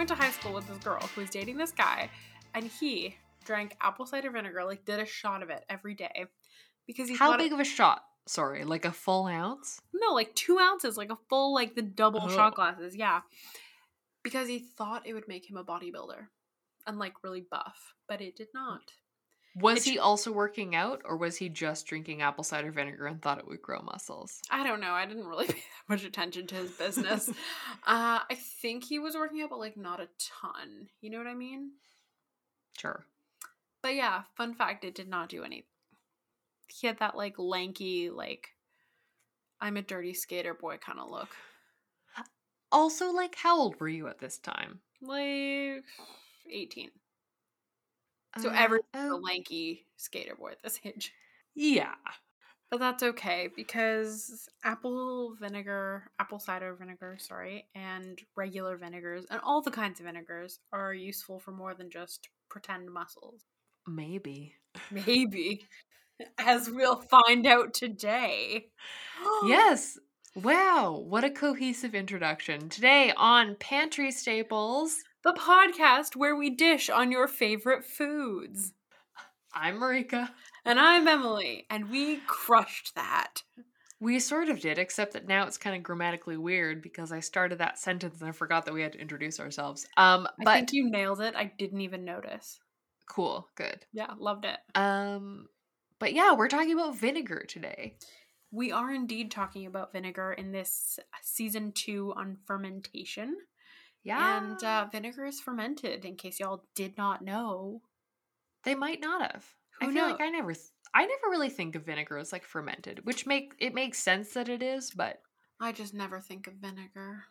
went to high school with this girl who was dating this guy, and he drank apple cider vinegar, like did a shot of it every day, because he How big it, of a shot? Sorry, like a full ounce? no, like two ounces, like a full, like the double Oh. shot glasses, yeah, because he thought it would make him a bodybuilder and like really buff, but it did not. Was It's- he also working out or was he just drinking apple cider vinegar and thought it would grow muscles? I don't know. I didn't really pay that much attention to his business. uh, I think he was working out, but like not a ton. You know what I mean? Sure. But yeah, fun fact: it did not do anything. He had that like lanky, like I'm a dirty skater boy kind of look. Also, like, how old were you at this time? Like 18. So Uh, everyone's oh, a lanky skater boy at this age. yeah. But that's okay because apple vinegar, apple cider vinegar, sorry, and regular vinegars and all the kinds of vinegars are useful for more than just pretend muscles. Maybe. Maybe. As we'll find out today. Yes. Wow, what a cohesive introduction. Today on Pantry Staples, The podcast where we dish on your favorite foods. I'm Marika. And I'm Emily, and we crushed that. We sort of did, except that now it's kind of grammatically weird because I started that sentence and I forgot that we had to introduce ourselves. Um, I but think you nailed it. I didn't even notice. cool, good. Yeah, loved it. Um, but yeah, we're talking about vinegar today. We are indeed talking about vinegar in this season two on fermentation. Yeah, And uh, vinegar is fermented, in case y'all did not know. they might not have. I Who feel like? I never, I never really think of vinegar as like fermented, which make it makes sense that it is, but I just never think of vinegar.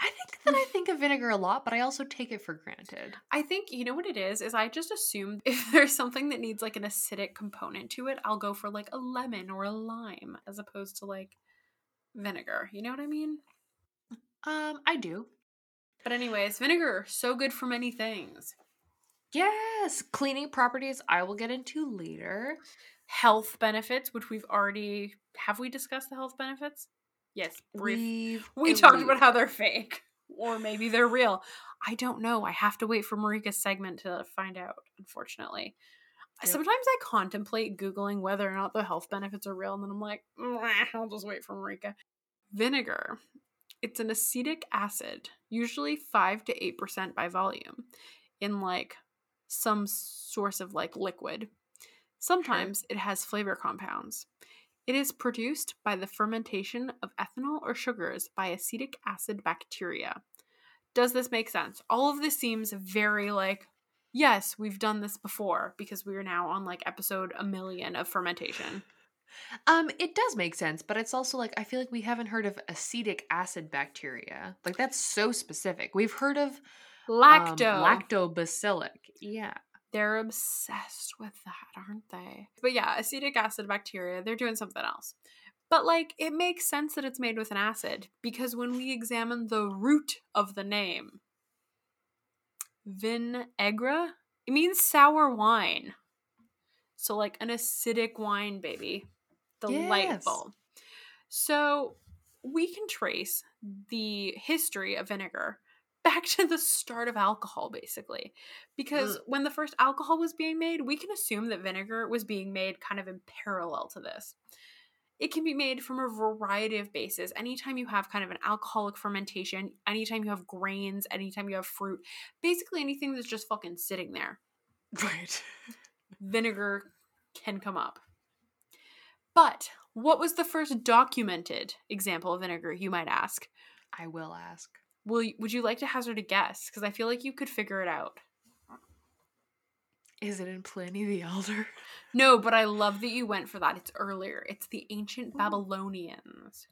I think that I think of vinegar a lot, but I also take it for granted. I think you know what it is is I just assume if there's something that needs like an acidic component to it, I'll go for like a lemon or a lime as opposed to like vinegar. You know what I mean? Um, I do. But anyways, vinegar so good for many things. Yes, cleaning properties I will get into later. Health benefits, which we've already have we discussed the health benefits? Yes, brief. We've We talked about how they're fake. Or maybe they're real. I don't know. I have to wait for Marika's segment to find out, unfortunately. Yep. Sometimes I contemplate Googling whether or not the health benefits are real, and then I'm like, I'll just wait for Marika. Vinegar. It's an acetic acid, usually 5 to 8% by volume, in like some source of like liquid. Sometimes it has flavor compounds. It is produced by the fermentation of ethanol or sugars by acetic acid bacteria. Does this make sense? All of this seems very like, yes, we've done this before because we are now on like episode a million of fermentation. Um, it does make sense, but it's also like I feel like we haven't heard of acetic acid bacteria. Like that's so specific. We've heard of um, Lacto. lactobacillic. Yeah. They're obsessed with that, aren't they? But yeah, acetic acid bacteria, they're doing something else. But like, it makes sense that it's made with an acid because when we examine the root of the name, vinegra, it means sour wine. So, like an acidic wine, baby. Delightful. So, we can trace the history of vinegar back to the start of alcohol, basically. Because mm. when the first alcohol was being made, we can assume that vinegar was being made kind of in parallel to this. It can be made from a variety of bases. Anytime you have kind of an alcoholic fermentation, anytime you have grains, anytime you have fruit, basically anything that's just fucking sitting there, Right. vinegar can come up. But what was the first documented example of vinegar, you might ask? I will ask. Will you, would you like to hazard a guess? Because I feel like you could figure it out. Is it in Pliny the Elder? No, but I love that you went for that. It's earlier. It's the ancient Babylonians.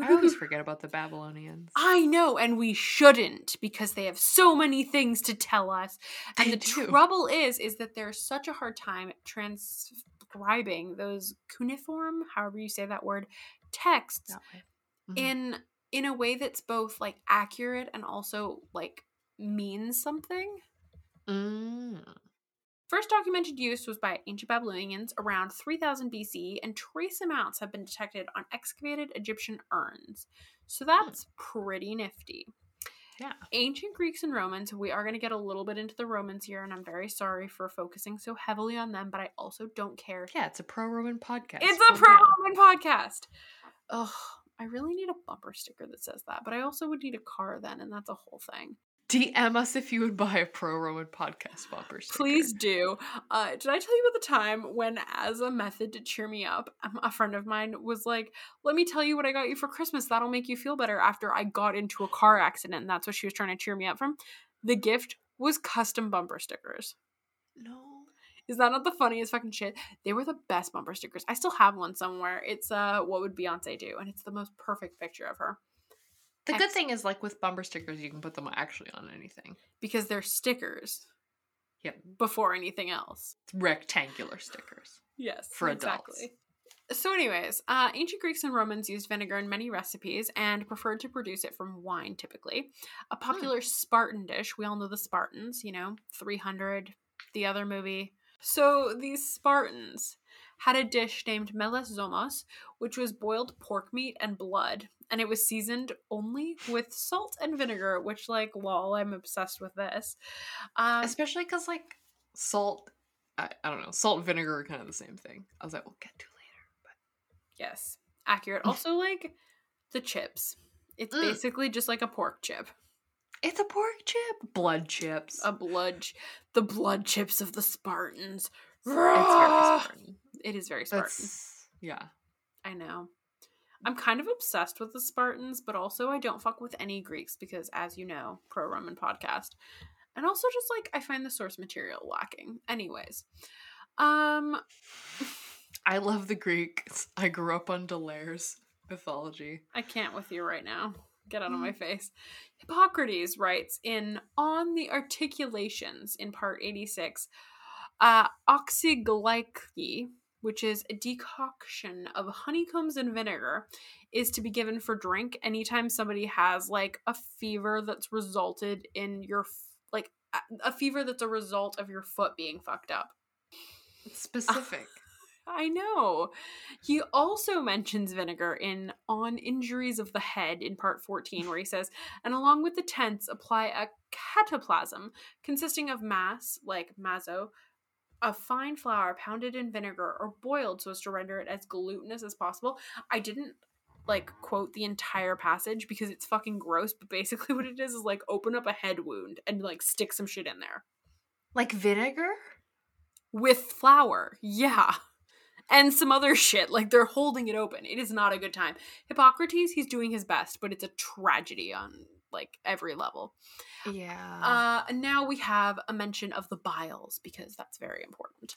I always forget about the Babylonians. I know, and we shouldn't because they have so many things to tell us. And They the do. trouble is, is that there's such a hard time transcribing those cuneiform, however you say that word, texts That. Mhm. in in a way that's both like accurate and also like means something. Mm. First documented use was by ancient Babylonians around 3000 BC, and trace amounts have been detected on excavated Egyptian urns. So hmm. that's pretty nifty. Yeah. Ancient Greeks and Romans, we are going to get a little bit into the Romans here, and I'm very sorry for focusing so heavily on them, but I also don't care. Yeah, it's a pro Roman podcast. It's a pro Roman podcast. Ugh, I really need a bumper sticker that says that, but I also would need a car then, and that's a whole thing. DM us if you would buy a pro Roman podcast bumper sticker. Please do. Uh, did I tell you about the time when, as a method to cheer me up, um, a friend of mine was like, Let me tell you what I got you for Christmas. That'll make you feel better after I got into a car accident. And that's what she was trying to cheer me up from. The gift was custom bumper stickers. No. Is that not the funniest fucking shit? They were the best bumper stickers. I still have one somewhere. It's uh, What Would Beyonce Do? And it's the most perfect picture of her The good thing is, like with bumper stickers, you can put them actually on anything. because they're stickers Yep. before anything else. Rectangular stickers. Yes, For adults. So, anyways, uh, ancient Greeks and Romans used vinegar in many recipes and preferred to produce it from wine typically. A popular Spartan dish, we all know the Spartans, you know, 300, the other movie. So, these Spartans had a dish named melas zomos, which was boiled pork meat and blood, and it was seasoned only with salt and vinegar, which, like, lol, I'm obsessed with this. Um, Especially because, like, salt, I, I don't know, salt and vinegar are kind of the same thing. I was like, we'll get to later. But Yes, accurate. Also, like the chips. It's Mm. basically just like a pork chip, it's a pork chip. Blood chips. a blood, ch- the blood chips of the Spartans. it's very Spartan. It is very Spartan. That's, yeah. I know. I'm kind of obsessed with the Spartans, but also I don't fuck with any Greeks because, as you know, pro Roman podcast, and also just like I find the source material lacking. Anyways, um, I love the Greeks. I grew up on D'Aulaire's mythology. I can't with you right now. Get out of my face. Hippocrates writes in On the Articulations in part 86, uh, oxyglycine, which is a decoction of honeycombs and vinegar, is to be given for drink anytime somebody has like a fever that's resulted in your, like, a- fever that's a result of your foot being fucked up. It's specific. I know. He also mentions vinegar in On Injuries of the Head in part 14, where he says, and along with the tense, apply a cataplasm consisting of mass, like mazo, of fine flour pounded in vinegar or boiled so as to render it as glutinous as possible. I didn't like quote the entire passage because it's fucking gross, but basically what it is is like open up a head wound and like stick some shit in there like vinegar? with flour. Yeah. And some other shit. Like they're holding it open. It is not a good time. Hippocrates, he's doing his best, but it's a tragedy on like every level. Yeah. Uh now we have a mention of the biles because that's very important.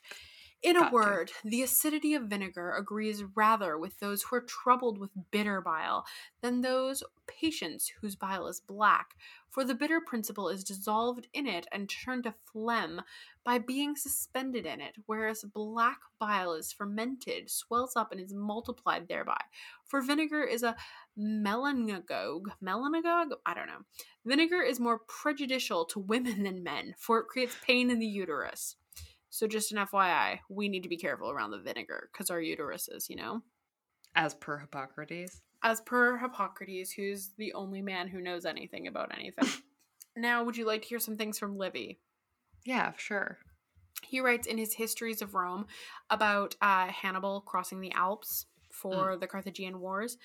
In a Got to. word, the acidity of vinegar agrees rather with those who are troubled with bitter bile than those patients whose bile is black, for the bitter principle is dissolved in it and turned to phlegm by being suspended in it, whereas black bile is fermented, swells up, and is multiplied thereby. For vinegar is a melanagogue. Melanagogue? I don't know. Vinegar is more prejudicial to women than men, for it creates pain in the uterus. So, just an FYI, we need to be careful around the vinegar because our uteruses, you know? As per Hippocrates. As per Hippocrates, who's the only man who knows anything about anything. now, would you like to hear some things from Livy? Yeah, sure. He writes in his Histories of Rome about uh, Hannibal crossing the Alps for the Carthaginian Wars.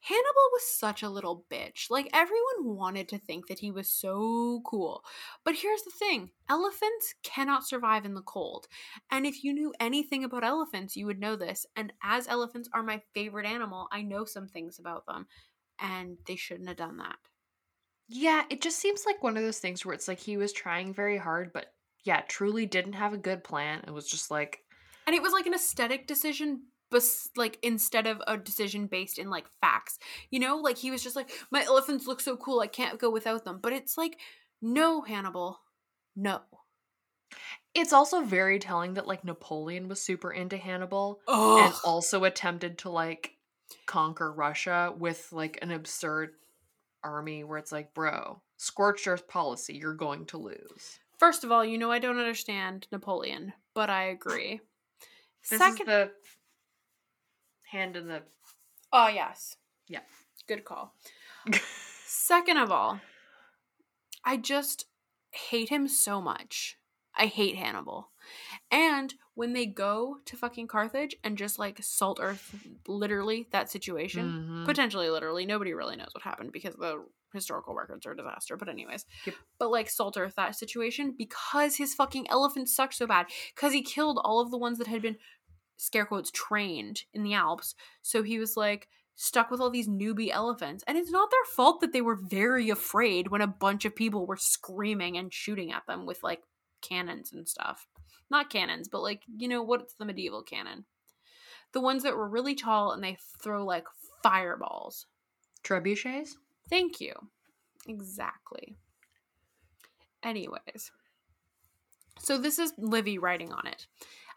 Hannibal was such a little bitch. Like, everyone wanted to think that he was so cool. But here's the thing elephants cannot survive in the cold. And if you knew anything about elephants, you would know this. And as elephants are my favorite animal, I know some things about them. And they shouldn't have done that. Yeah, it just seems like one of those things where it's like he was trying very hard, but yeah, truly didn't have a good plan. It was just like, and it was like an aesthetic decision bes- like instead of a decision based in like facts. You know like he was just like my elephants look so cool i can't go without them. But it's like no hannibal no. It's also very telling that like Napoleon was super into Hannibal oh and also attempted to like conquer Russia with like an absurd army where it's like, bro, scorched earth policy, you're going to lose. first of all you know i don't understand napoleon but i agree. This second is the hand in the oh yes Yeah. good call second of all I just hate him so much. I hate Hannibal. And when they go to fucking Carthage and just like salt earth literally that situation, Mhm. potentially literally, nobody really knows what happened because the historical records are a disaster. But anyways, Yep. but like salt earth that situation because his fucking elephants sucked so bad because he killed all of the ones that had been scare quotes trained in the Alps. So he was like stuck with all these newbie elephants. And it's not their fault that they were very afraid when a bunch of people were screaming and shooting at them with like cannons and stuff. Not cannons, but like, you know, what's the medieval cannon? The ones that were really tall and they throw like fireballs. Trebuchets? Thank you. Exactly. Anyways. So this is Livy writing on it.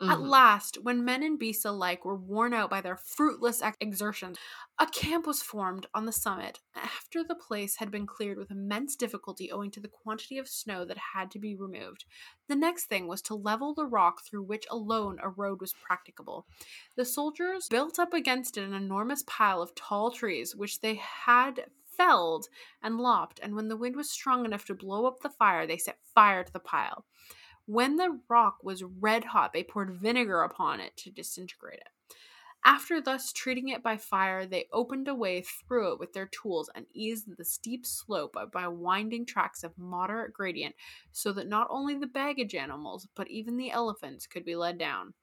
At Mhm. last, when men and beasts alike were worn out by their fruitless ex- exertions, a camp was formed on the summit after the place had been cleared with immense difficulty owing to the quantity of snow that had to be removed. The next thing was to level the rock through which alone a road was practicable. The soldiers built up against it an enormous pile of tall trees, which they had felled and lopped, and when the wind was strong enough to blow up the fire, they set fire to the pile. When the rock was red hot, they poured vinegar upon it to disintegrate it. After thus treating it by fire, they opened a way through it with their tools and eased the steep slope by winding tracks of moderate gradient so that not only the baggage animals, but even the elephants could be led down.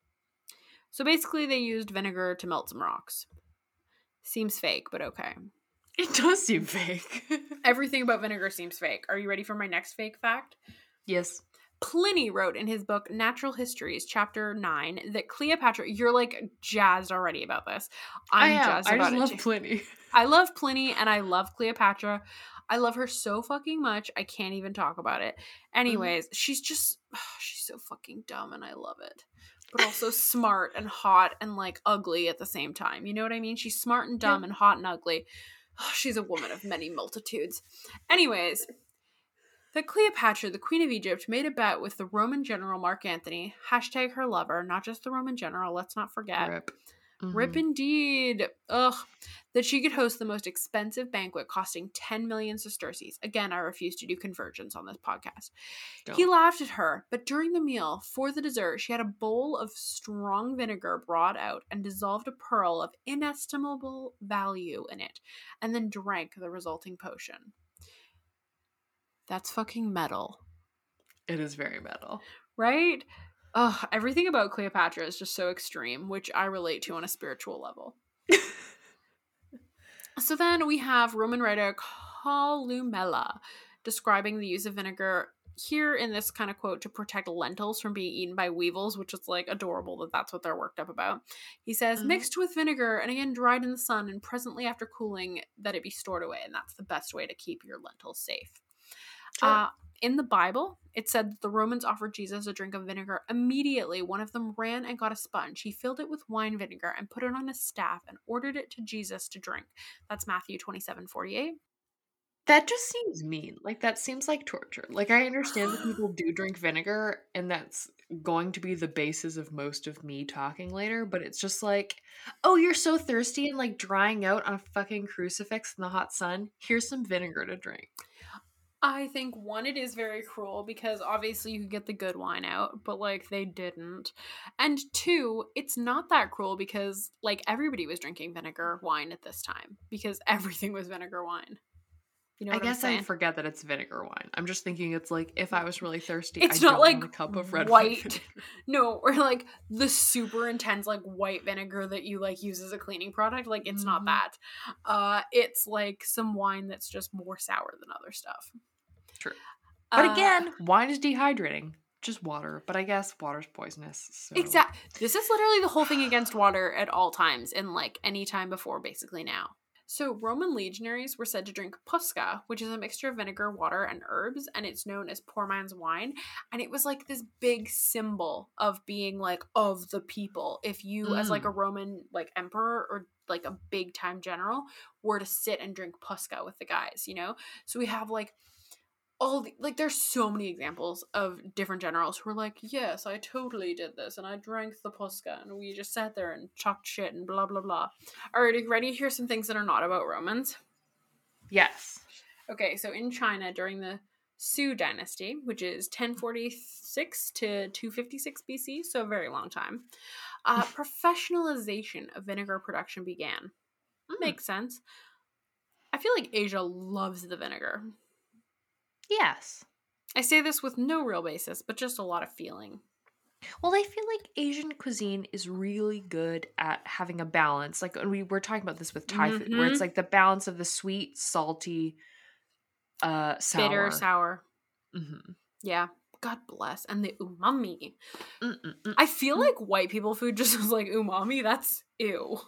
So basically, they used vinegar to melt some rocks. Seems fake, but okay. It does seem fake. Everything about vinegar seems fake. Are you ready for my next fake fact? yes. Pliny wrote in his book Natural Histories, chapter 9, that Cleopatra, you're like jazzed already about this. I'm I am. jazzed I just love too. Pliny. I love Pliny and I love Cleopatra. I love her so fucking much. I can't even talk about it. Mm-hmm. Anyways, she's just she's so fucking dumb and I love it. But also smart and hot and like ugly at the same time. You know what I mean? She's smart and dumb and hot and ugly. She's a woman of many multitudes. Anyways, that Cleopatra, the Queen of Egypt, made a bet with the Roman general Mark Antony, hashtag her lover, not just the Roman general, let's not forget. Rip. Rip Mhm. indeed. Ugh. That she could host the most expensive banquet costing 10 million sesterces. Again, I refuse to do conversions on this podcast. He Don't. laughed at her, but during the meal, for the dessert, she had a bowl of strong vinegar brought out and dissolved a pearl of inestimable value in it, and then drank the resulting potion. That's fucking metal, It is very metal. right? Ugh, everything about Cleopatra is just so extreme, which I relate to on a spiritual level. So then we have Roman writer Columella describing the use of vinegar here in this kind of quote to protect lentils from being eaten by weevils, which is like adorable that that's what they're worked up about. He says, Mhm. mixed with vinegar and again dried in the sun, and presently after cooling, that it be stored away, and that's the best way to keep your lentils safe. Sure. Uh, in the Bible, it said that the Romans offered Jesus a drink of vinegar. Immediately, one of them ran and got a sponge. He filled it with wine vinegar and put it on his staff and ordered it to Jesus to drink. That's Matthew 27 48. That just seems mean. Like that seems like torture. Like I understand that people do drink vinegar and that's going to be the basis of most of me talking later, but it's just like, oh, you're so thirsty and like drying out on a fucking crucifix in the hot sun. Here's some vinegar to drink. I think one, it is very cruel because obviously you could get the good wine out, but like they didn't. And two, it's not that cruel because like everybody was drinking vinegar wine at this time because everything was vinegar wine. You know I guess I forget that it's vinegar wine. I'm just thinking it's like if I was really thirsty, It's I not like a cup of red white. No, or like the super intense like white vinegar that you like use as a cleaning product. Like it's not Mhm. that. Uh it's like some wine that's just more sour than other stuff. True. But Uh, again, wine is dehydrating. Just water. But I guess water's poisonous. So. Exact. This is literally the whole thing against water at all times, and like any time before, basically now. So Roman legionaries were said to drink pusca, which is a mixture of vinegar, water, and herbs, and it's known as poor man's wine. And it was like this big symbol of being like of the people. If you, as like a Roman like emperor or like a big time general, were to sit and drink pusca with the guys, you know. So we have like all the, like there's so many examples of different generals who are like, yes, I totally did this, and I drank the pusca, and we just sat there and talked shit and blah blah blah. All right, are you ready to hear some things that are not about Romans? Yes. Okay, so in China during the Sui Dynasty, which is 1046 to 256 BC, so a very long time. Uh, professionalization of vinegar production began. Mm. Makes sense. I feel like Asia loves the vinegar. Yes. I say this with no real basis, but just a lot of feeling. Well, I feel like Asian cuisine is really good at having a balance. Like and we were talking about this with Thai food, where it's Mhm. like the balance of the sweet, salty, uh, sour. Bitter, sour. Mhm. Yeah. God bless. And the umami. Mm-mm-mm. I feel like white people food just is like umami. That's ew.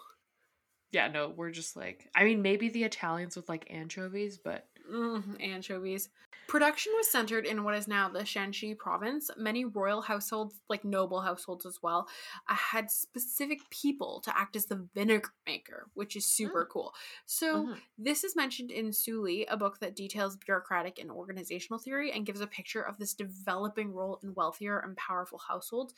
Yeah, no, we're just like. I mean, maybe the Italians with like anchovies, but Mm, anchovies. Production was centered in what is now the Shanxi province. Many royal households, like noble households as well, uh, had specific people to act as the vinegar maker, which is super cool. So, Mhm. this is mentioned in Suli, a book that details bureaucratic and organizational theory and gives a picture of this developing role in wealthier and powerful households,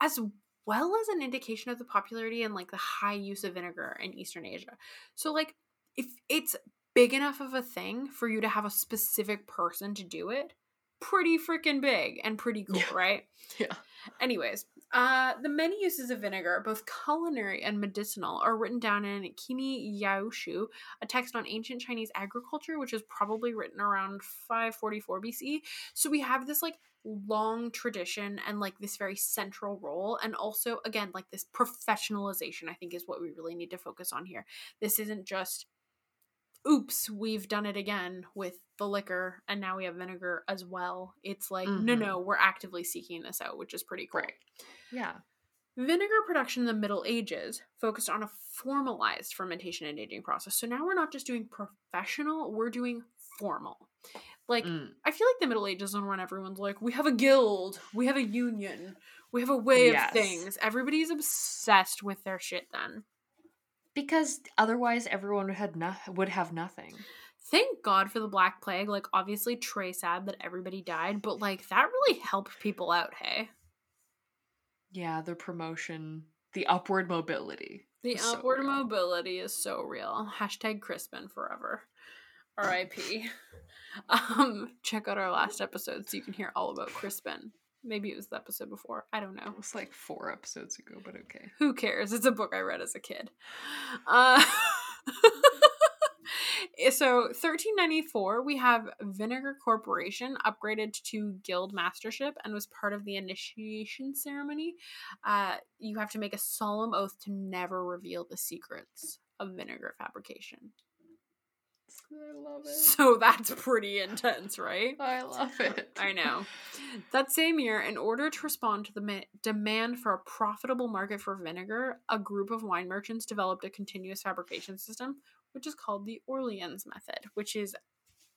as well as an indication of the popularity and like the high use of vinegar in Eastern Asia. So, like, if it's big enough of a thing for you to have a specific person to do it, pretty freaking big and pretty cool, Yeah. right? yeah. Anyways, uh, the many uses of vinegar, both culinary and medicinal, are written down in Qimin Yaoshu, a text on ancient Chinese agriculture, which is probably written around 544 BC. So we have this like long tradition and like this very central role, and also again like this professionalization. I think is what we really need to focus on here. This isn't just oops, we've done it again with the liquor and now we have vinegar as well. It's like, no, Mhm. no, we're actively seeking this out, which is pretty cool. Right. Yeah. Vinegar production in the Middle Ages focused on a formalized fermentation and aging process. So now we're not just doing professional, we're doing formal. Like, Mm. I feel like the Middle Ages is when everyone's like, we have a guild, we have a union, we have a way Yes. of things. Everybody's obsessed with their shit then. Because otherwise, everyone had no- would have nothing. Thank God for the Black Plague. Like, obviously, Trey sad that everybody died, but like, that really helped people out, hey? Yeah, the promotion, the upward mobility. The is so upward mobility is so real. Hashtag Crispin forever. R.I.P. um, check out our last episode so you can hear all about Crispin. Maybe it was the episode before. I don't know. It was like four episodes ago, but okay. Who cares? It's a book I read as a kid. Uh, so 1394, we have Vinegar Corporation upgraded to guild mastership and was part of the initiation ceremony. Uh, you have to make a solemn oath to never reveal the secrets of vinegar fabrication. I love it. So that's pretty intense, right? I love it. I know. That same year, in order to respond to the ma- demand for a profitable market for vinegar, a group of wine merchants developed a continuous fabrication system, which is called the Orleans method, which is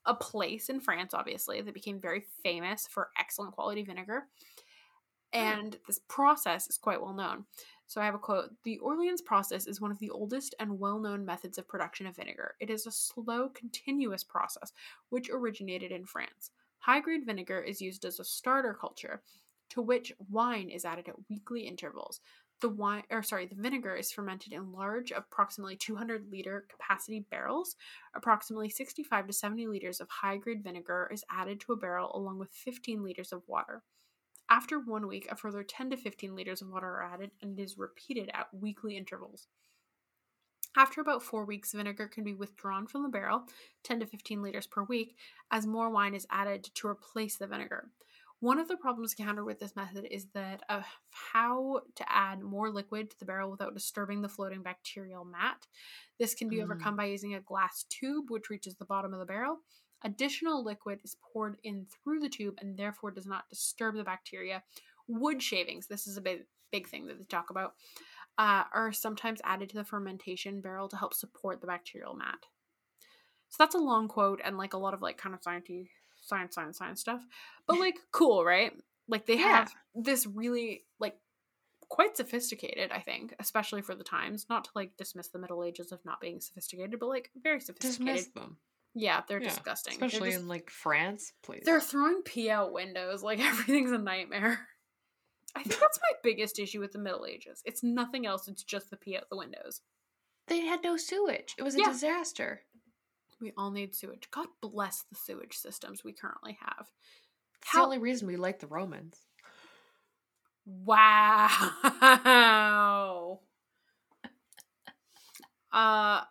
a place in France, obviously, that became very famous for excellent quality vinegar. Hmm. And this process is quite well known. So I have a quote The Orleans process is one of the oldest and well known methods of production of vinegar. It is a slow, continuous process which originated in France. High grade vinegar is used as a starter culture to which wine is added at weekly intervals. The wine or sorry, the vinegar is fermented in large approximately 200 liter capacity barrels. Approximately 65 to 70 liters of high grade vinegar is added to a barrel along with 15 liters of water. After one week, a further 10 to 15 liters of water are added and it is repeated at weekly intervals. After about four weeks, vinegar can be withdrawn from the barrel, 10 to 15 liters per week, as more wine is added to replace the vinegar. One of the problems encountered with this method is that of how to add more liquid to the barrel without disturbing the floating bacterial mat. This can be Mm. overcome by using a glass tube which reaches the bottom of the barrel. Additional liquid is poured in through the tube and therefore does not disturb the bacteria. Wood shavings, this is a big, big thing that they talk about, uh, are sometimes added to the fermentation barrel to help support the bacterial mat. So that's a long quote and like a lot of like kind of sciencey, science, science, science stuff, but like cool, right? Like they Yeah. have this really like quite sophisticated, I think, especially for the times. Not to like dismiss the Middle Ages of not being sophisticated, but like very sophisticated. Dismiss them. Yeah, they're Yeah, disgusting. They're Especially just- in like France, please. they're throwing pee out windows. Like everything's a nightmare. I think that's my biggest issue with the Middle Ages. It's nothing else. It's just the pee out the windows. They had no sewage. It was a Yeah. disaster. We all need sewage. God bless the sewage systems we currently have. It's the only reason we like the Romans. Wow. uh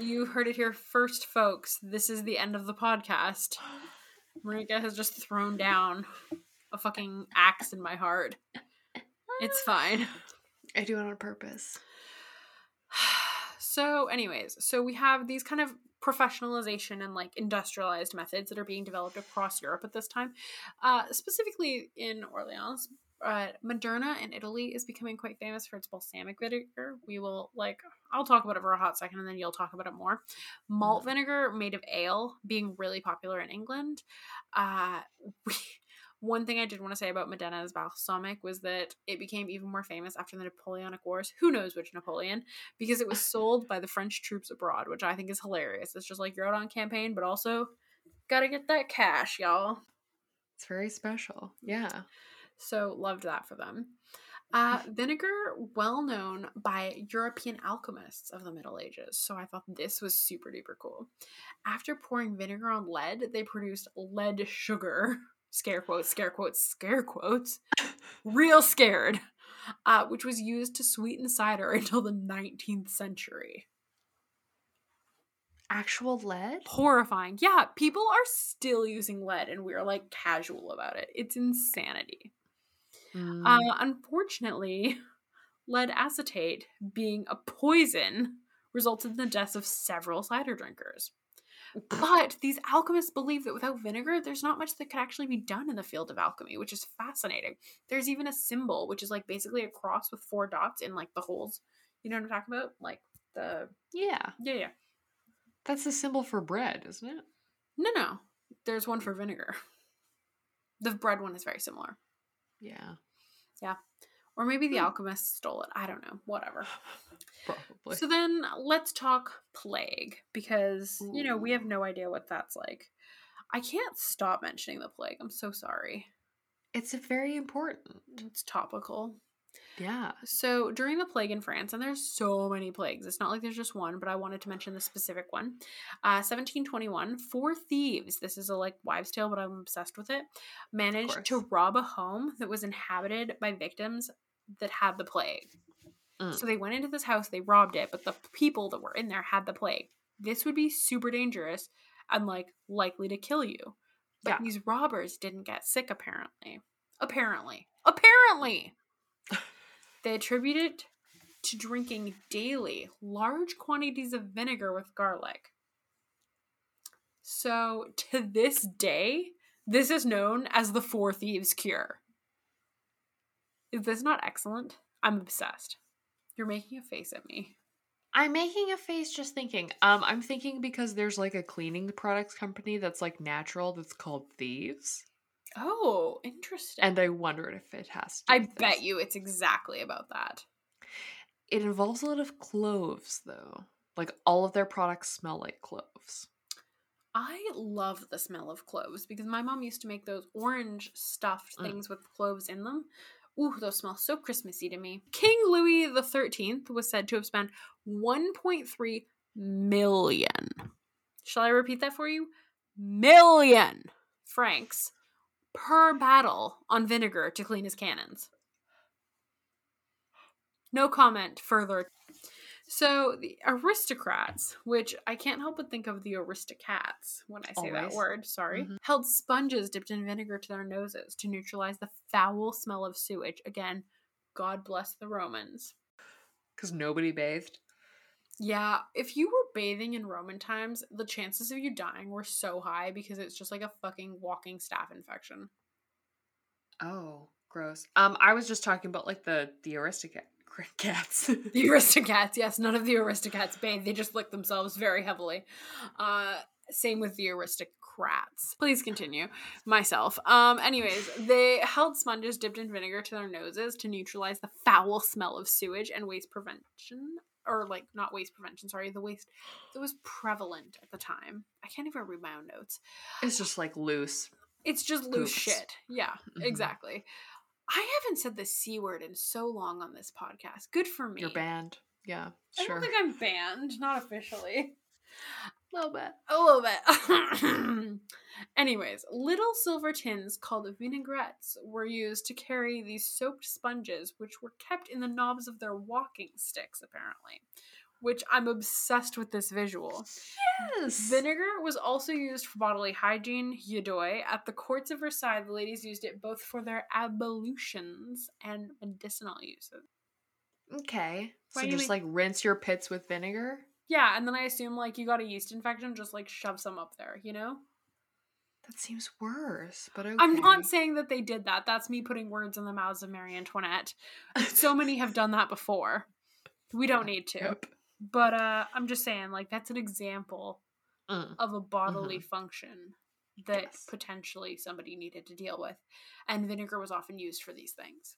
you heard it here first, folks. This is the end of the podcast. Marika has just thrown down a fucking axe in my heart. It's fine. I do it on purpose. So, anyways, so we have these kind of professionalization and like industrialized methods that are being developed across Europe at this time, uh, specifically in Orleans. Uh, Modena in Italy is becoming quite famous for its balsamic vinegar. We will like I'll talk about it for a hot second and then you'll talk about it more. Malt vinegar made of ale being really popular in England. Uh, we, one thing I did want to say about Modena's balsamic was that it became even more famous after the Napoleonic Wars. Who knows which Napoleon? Because it was sold by the French troops abroad, which I think is hilarious. It's just like you're out on campaign, but also gotta get that cash, y'all. It's very special. Yeah. So loved that for them. Uh, vinegar, well known by European alchemists of the Middle Ages. So I thought this was super duper cool. After pouring vinegar on lead, they produced lead sugar. Scare quotes, scare quotes, scare quotes. Real scared. Uh, which was used to sweeten cider until the 19th century. Actual lead? Horrifying. Yeah, people are still using lead and we're like casual about it. It's insanity. Mm. Uh, unfortunately, lead acetate, being a poison, resulted in the deaths of several cider drinkers. But these alchemists believe that without vinegar, there's not much that could actually be done in the field of alchemy, which is fascinating. There's even a symbol, which is like basically a cross with four dots in like the holes. You know what I'm talking about? Like the yeah. yeah yeah. That's the symbol for bread, isn't it? No no, there's one for vinegar. The bread one is very similar. Yeah. Yeah. Or maybe the hmm. alchemist stole it. I don't know. Whatever. Probably. So then let's talk plague because, you know, we have no idea what that's like. I can't stop mentioning the plague. I'm so sorry. it's very important. It's topical. Yeah. So during the plague in France, and there's so many plagues, it's not like there's just one, but I wanted to mention the specific one. Uh, 1721, four thieves, this is a like wives' tale, but I'm obsessed with it, managed to rob a home that was inhabited by victims that had the plague. Mm. So they went into this house, they robbed it, but the people that were in there had the plague. This would be super dangerous and like likely to kill you. But Yeah. these robbers didn't get sick apparently. Apparently. Apparently. They attribute it to drinking daily large quantities of vinegar with garlic. So to this day, this is known as the Four Thieves Cure. Is this not excellent? I'm obsessed. You're making a face at me. I'm making a face just thinking. Um, I'm thinking because there's like a cleaning products company that's like natural that's called Thieves. Oh, interesting. And I wondered if it has to. I bet this. you it's exactly about that. It involves a lot of cloves though. Like all of their products smell like cloves. I love the smell of cloves because my mom used to make those orange stuffed Mm. things with cloves in them. Ooh, those smell so Christmassy to me. King Louis the Thirteenth was said to have spent 1.3 million. Shall I repeat that for you? Million francs per battle on vinegar to clean his cannons. No comment further. So the aristocrats, which I can't help but think of the aristocats when I say that word, sorry, Mhm. held sponges dipped in vinegar to their noses to neutralize the foul smell of sewage. Again, God bless the Romans. Because nobody bathed. Yeah, if you were bathing in Roman times, the chances of you dying were so high because it's just like a fucking walking staph infection. Oh, gross. Um, I was just talking about like the the aristocrat cats. The Aristocats, yes, none of the Aristocats bathe. They just lick themselves very heavily. Uh, same with the Aristocrats. Please continue. Myself. Um, anyways, they held sponges dipped in vinegar to their noses to neutralize the foul smell of sewage and waste prevention. Or like not waste prevention, sorry, the waste that was prevalent at the time. I can't even read my own notes. it's just like loose. It's just loose shit. Yeah, Mhm. exactly. I haven't said the C word in so long on this podcast. Good for me. You're banned. Yeah, I sure. don't think I'm banned, not officially. A little bit. A little bit. Anyways, little silver tins called vinaigrettes were used to carry these soaked sponges, which were kept in the knobs of their walking sticks, apparently. Which I'm obsessed with this visual. Yes. Vinegar was also used for bodily hygiene, yudoy. At the courts of Versailles, the ladies used it both for their ablutions and medicinal uses. Okay. Why so just mean- like rinse your pits with vinegar. Yeah, and then I assume like you got a yeast infection, just like shove some up there, you know? That seems worse, but okay. I'm not saying that they did that. That's me putting words in the mouths of Marie Antoinette. So many have done that before. We don't need to. Yep. But uh I'm just saying like that's an example Mm. of a bodily function that Yes. potentially somebody needed to deal with. And vinegar was often used for these things.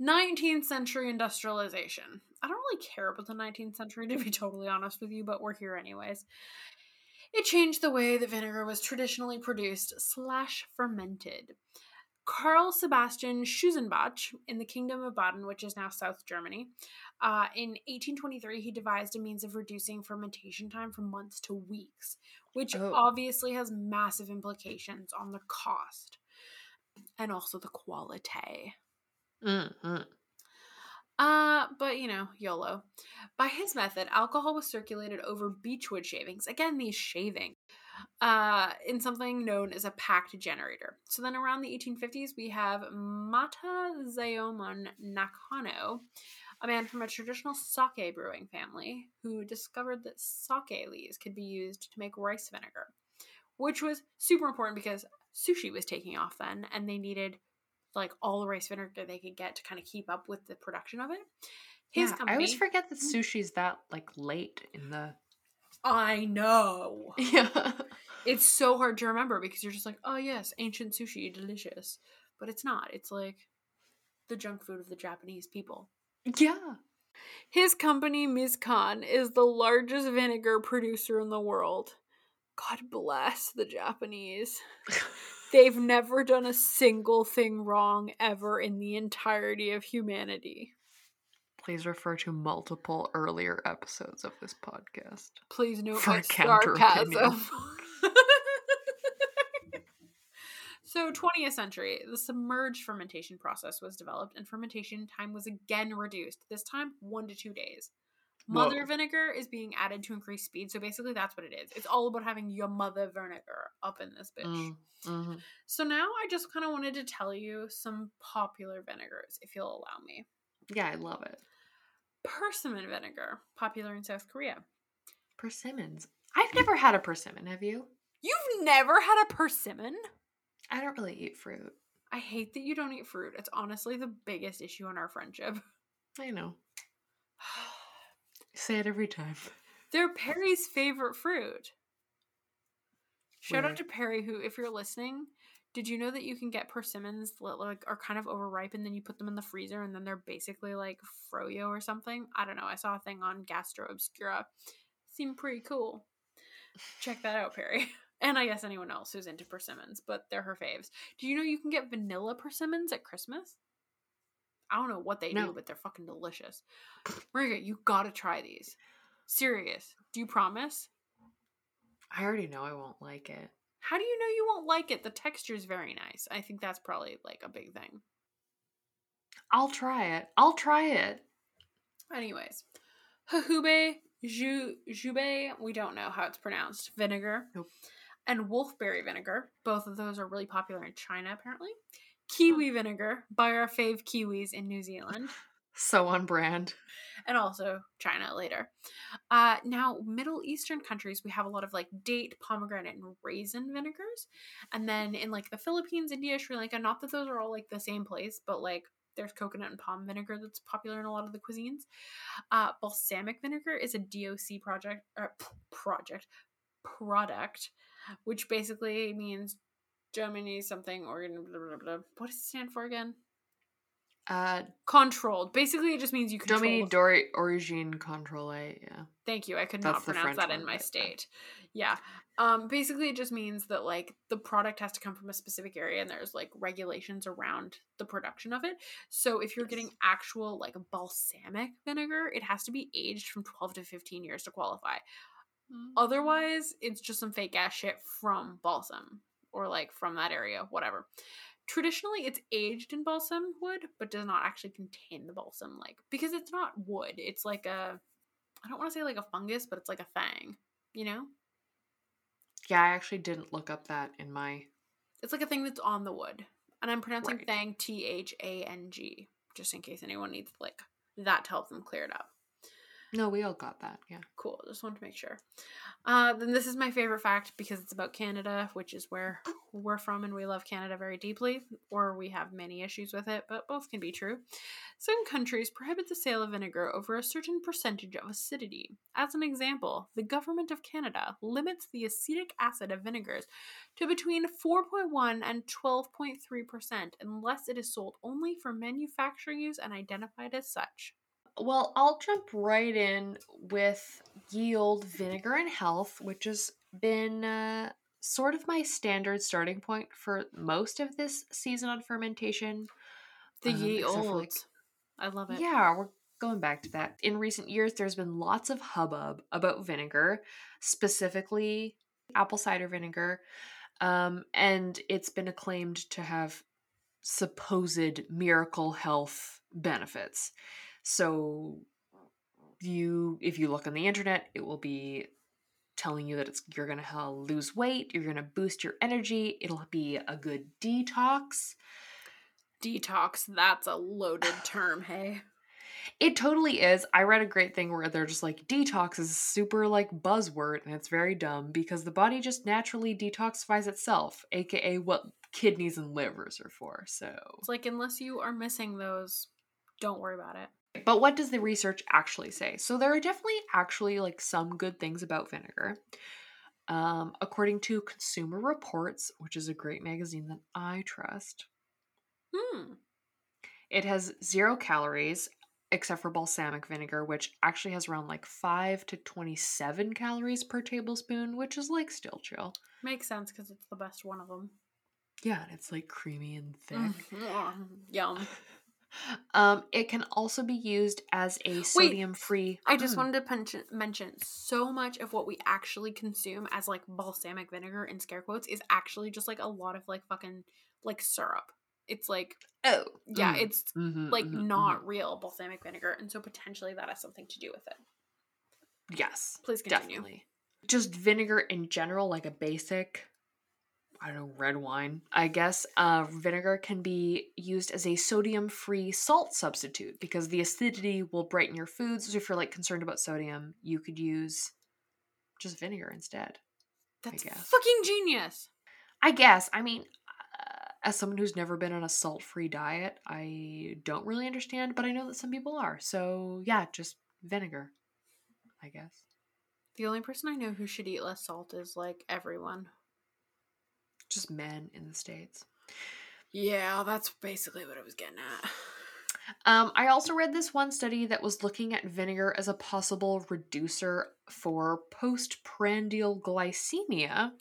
19th century industrialization. I don't really care about the 19th century, to be totally honest with you, but we're here anyways. It changed the way that vinegar was traditionally produced slash fermented. Carl Sebastian Schüzenbach in the Kingdom of Baden, which is now South Germany, uh, in 1823 he devised a means of reducing fermentation time from months to weeks, which Oh. obviously has massive implications on the cost and also the quality. Mm, mm. Uh, but you know, YOLO. By his method, alcohol was circulated over beechwood shavings. Again, these shavings, Uh, in something known as a packed generator. So then around the 1850s, we have Mata Zayomon Nakano, a man from a traditional sake brewing family, who discovered that sake lees could be used to make rice vinegar, which was super important because sushi was taking off then, and they needed like all the rice vinegar they could get to kind of keep up with the production of it. His Yeah, company, I always forget that mm. sushi's that like late in the. I know. Yeah. It's so hard to remember because you're just like, oh yes, ancient sushi, delicious. But it's not. It's like the junk food of the Japanese people. yeah. His company, Mizkan, is the largest vinegar producer in the world. God bless the Japanese. They've never done a single thing wrong ever in the entirety of humanity. Please refer to multiple earlier episodes of this podcast. Please note For my sarcasm. so, 20th century, the submerged fermentation process was developed, and fermentation time was again reduced. This time, one to two days. Mother Whoa. vinegar is being added to increase speed. So basically, that's what it is. It's all about having your mother vinegar up in this bitch. Mm, mhm. So now I just kind of wanted to tell you some popular vinegars, if you'll allow me. Yeah, I love it. Persimmon vinegar, popular in South Korea. Persimmons. I've never had a persimmon. Have you? You've never had a persimmon? I don't really eat fruit. I hate that you don't eat fruit. It's honestly the biggest issue in our friendship. I know. Say it every time. They're Perry's favorite fruit. Shout out to Perry, who, if you're listening, did you know that you can get persimmons that like are kind of overripe and then you put them in the freezer and then they're basically like froyo or something? I don't know. I saw a thing on Gastro Obscura. Seemed pretty cool. Check that out, Perry. And I guess anyone else who's into persimmons, but they're her faves. Do you know you can get vanilla persimmons at Christmas? I don't know what they No. do, but they're fucking delicious. Marika, you gotta try these. Serious. Do you promise? I already know I won't like it. How do you know you won't like it? The texture is very nice. I think that's probably like a big thing. I'll try it. I'll try it. Anyways, Jujube, ju, jube, we don't know how it's pronounced, vinegar. Nope. And wolfberry vinegar. Both of those are really popular in China, apparently. Kiwi vinegar by our fave Kiwis in New Zealand. So on brand. and also China later. Uh, now, Middle Eastern countries, we have a lot of like date, pomegranate, and raisin vinegars. And then in like the Philippines, India, Sri Lanka, not that those are all like the same place, but like there's coconut and palm vinegar that's popular in a lot of the cuisines. Uh, balsamic vinegar is a DOC project, or p- project, product, which basically means Germany something organ. Blah, blah, blah. What does it stand for again? Uh Controlled. Basically, it just means you control. Domini Dori Origine Contrôlée, yeah. Thank you. I could That's not pronounce that in my right, state. Yeah. Um basically it just means that like the product has to come from a specific area and there's like regulations around the production of it. So if you're getting actual like balsamic vinegar, it has to be aged from 12 to 15 years to qualify. Otherwise, it's just some fake ass shit from balsam or like from that area, whatever. Traditionally, it's aged in balsam wood, but does not actually contain the balsam, like because it's not wood. It's like a, I don't want to say like a fungus, but it's like a fang, you know? Yeah, I actually didn't look up that in my. It's like a thing that's on the wood, and I'm pronouncing Right. thang T H A N G, just in case anyone needs like that to help them clear it up. No, we all got that. Yeah. Cool. Just wanted to make sure. Uh, then this is my favorite fact because it's about Canada, which is where we're from, and we love Canada very deeply, or we have many issues with it, but both can be true. Some countries prohibit the sale of vinegar over a certain percentage of acidity. As an example, the government of Canada limits the acetic acid of vinegars to between 4.1 and 12.3% unless it is sold only for manufacturing use and identified as such. Well, I'll jump right in with ye old vinegar and health, which has been uh, sort of my standard starting point for most of this season on fermentation. The Um, ye olds. like- I love it. Yeah, we're going back to that. In recent years, there's been lots of hubbub about vinegar, specifically apple cider vinegar, um, and it's been acclaimed to have supposed miracle health benefits. So, you, if you look on the internet, it will be telling you that it's you're gonna lose weight, you're gonna boost your energy, it'll be a good detox. Detox, that's a loaded term, hey. It totally is. I read a great thing where they're just like detox is super like buzzword and it's very dumb because the body just naturally detoxifies itself, aka what kidneys and livers are for. So, It's like unless you are missing those, don't worry about it. But what does the research actually say? So there are definitely actually like some good things about vinegar. Um, according to Consumer Reports, which is a great magazine that I trust, Hmm. It has zero calories except for balsamic vinegar, which actually has around like 5 to 27 calories per tablespoon, which is like still chill. Makes sense because it's the best one of them. Yeah, and it's like creamy and thick. Mm. Yum. Um, it can also be used as a sodium free. I just wanted to mention so much of what we actually consume as like balsamic vinegar in scare quotes is actually just like a lot of like fucking like syrup. It's like Oh, yeah, mm, it's mhm, like mhm, not real balsamic vinegar, and so potentially that has something to do with it. Yes, Please continue. definitely. Just vinegar in general, like a basic, I don't know, red wine, I guess. Uh, vinegar can be used as a sodium free salt substitute because the acidity will brighten your foods. So if you're like concerned about sodium, you could use just vinegar instead. That's fucking genius. I guess. I mean, uh, as someone who's never been on a salt free diet, I don't really understand, but I know that some people are. So yeah, just vinegar, I guess. The only person I know who should eat less salt is like everyone. Just men in the States. Yeah, that's basically what I was getting at. Um, I also read this one study that was looking at vinegar as a possible reducer for postprandial glycemia,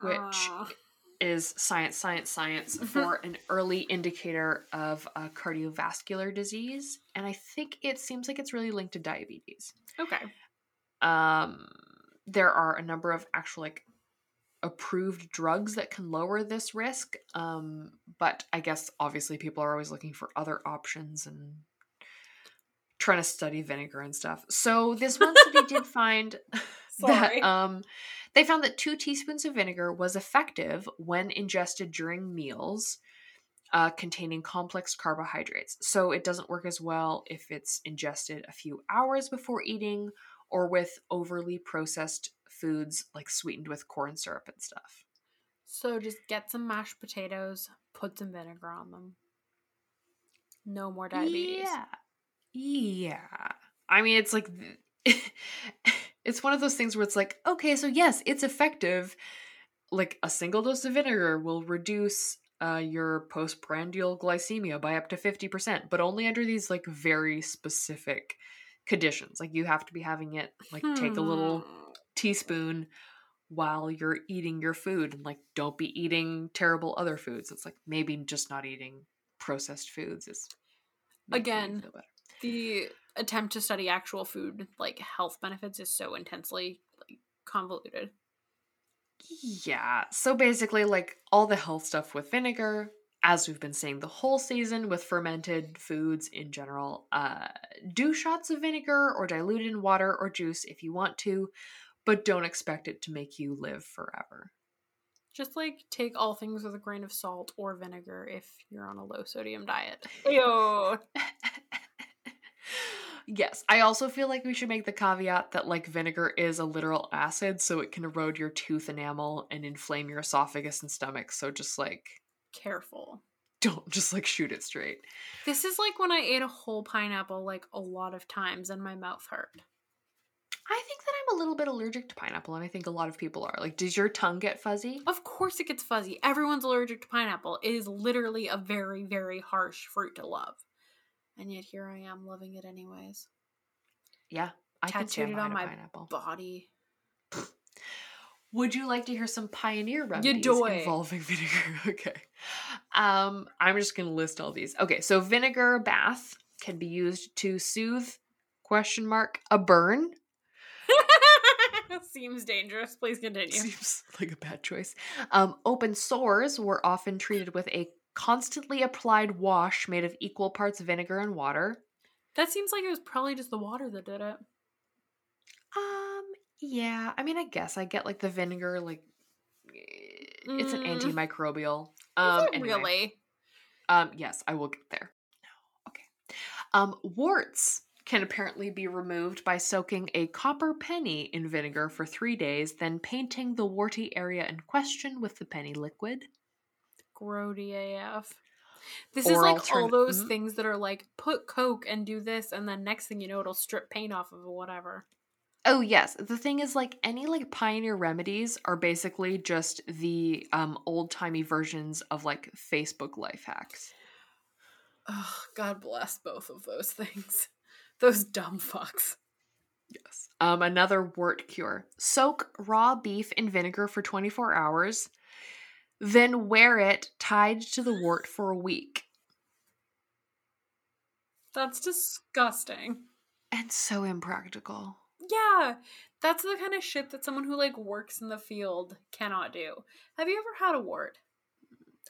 which Aw. is science, science, science for an early indicator of uh, cardiovascular disease. And I think it seems like it's really linked to diabetes. okay. Um, there are a number of actual like approved drugs that can lower this risk. Um, but I guess obviously people are always looking for other options and trying to study vinegar and stuff. So this one study did find that um they found that two teaspoons of vinegar was effective when ingested during meals uh, containing complex carbohydrates. So it doesn't work as well if it's ingested a few hours before eating or with overly processed foods like sweetened with corn syrup and stuff. So just get some mashed potatoes, put some vinegar on them. No more diabetes. Yeah. Yeah. I mean, it's like, it's one of those things where it's like, okay, so yes, it's effective. Like a single dose of vinegar will reduce uh, your postprandial glycemia by up to 50%, but only under these like very specific conditions. Like you have to be having it, like take a little Hmm. Teaspoon while you're eating your food and like don't be eating terrible other foods. It's like maybe just not eating processed foods is Again. The attempt to study actual food like health benefits is so intensely like convoluted. Yeah. So basically, like all the health stuff with vinegar, as we've been saying the whole season with fermented foods in general, uh, do shots of vinegar or dilute in water or juice if you want to, but don't expect it to make you live forever. Just like take all things with a grain of salt or vinegar if you're on a low sodium diet. Ew. yes, I also feel like we should make the caveat that like vinegar is a literal acid, so it can erode your tooth enamel and inflame your esophagus and stomach. So just like careful. Don't just like shoot it straight. This is like when I ate a whole pineapple like a lot of times and my mouth hurt. I think that I'm a little bit allergic to pineapple, and I think a lot of people are. Like, does your tongue get fuzzy? Of course it gets fuzzy. Everyone's allergic to pineapple. It is literally a very, very harsh fruit to love. And yet here I am loving it anyways. Yeah, I can stand it on my pineapple. body. Would you like to hear some pioneer remedies involving vinegar? okay. Um, I'm just gonna list all these. Okay, so vinegar bath can be used to soothe question mark a burn Seems dangerous. Please continue. Seems like a bad choice. Um, open sores were often treated with a constantly applied wash made of equal parts vinegar and water. That seems like it was probably just the water that did it. Um, yeah. I mean, I guess I get like the vinegar, like it's an mm. antimicrobial. Um, anyway. really? Um, yes, I will get there. No, okay. Um, warts can apparently be removed by soaking a copper penny in vinegar for three days, then painting the warty area in question with the penny liquid. Grody AF. This or is like altern- all those mm-hmm. things that are like put Coke and do this, and then next thing you know, it'll strip paint off of whatever. Oh yes, the thing is like any like pioneer remedies are basically just the um old timey versions of like Facebook life hacks. Oh, God bless both of those things. Those dumb fucks. Yes. Um, another wart cure. Soak raw beef in vinegar for 24 hours, then wear it tied to the wart for a week. That's disgusting. And so impractical. Yeah. That's the kind of shit that someone who like works in the field cannot do. Have you ever had a wart?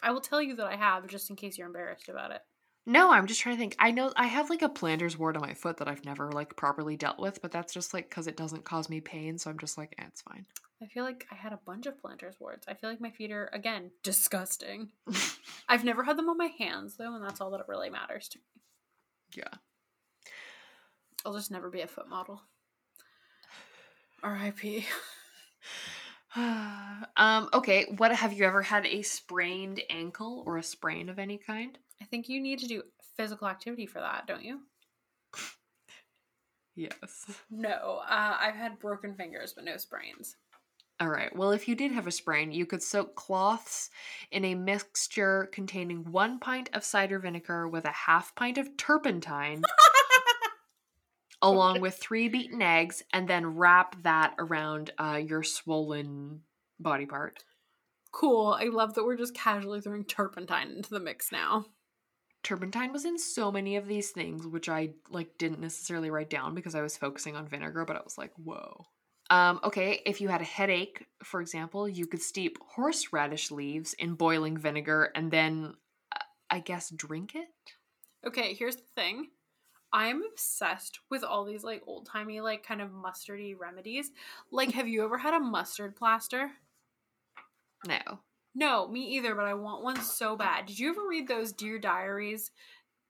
I will tell you that I have just in case you're embarrassed about it. No, I'm just trying to think. I know I have like a plantar's wart on my foot that I've never like properly dealt with, but that's just like because it doesn't cause me pain, so I'm just like, eh, it's fine. I feel like I had a bunch of plantar's warts. I feel like my feet are again disgusting. I've never had them on my hands though, and that's all that really matters to me. Yeah. I'll just never be a foot model. R.I.P. um. Okay. What have you ever had a sprained ankle or a sprain of any kind? I think you need to do physical activity for that, don't you? Yes. No, uh, I've had broken fingers, but no sprains. All right. Well, if you did have a sprain, you could soak cloths in a mixture containing one pint of cider vinegar with a half pint of turpentine, along with three beaten eggs, and then wrap that around uh, your swollen body part. Cool. I love that we're just casually throwing turpentine into the mix now turpentine was in so many of these things which i like didn't necessarily write down because i was focusing on vinegar but i was like whoa. Um, okay if you had a headache for example you could steep horseradish leaves in boiling vinegar and then uh, i guess drink it? Okay here's the thing. I'm obsessed with all these like old-timey like kind of mustardy remedies. Like have you ever had a mustard plaster? No no, me either, but I want one so bad. Did you ever read those Dear Diaries?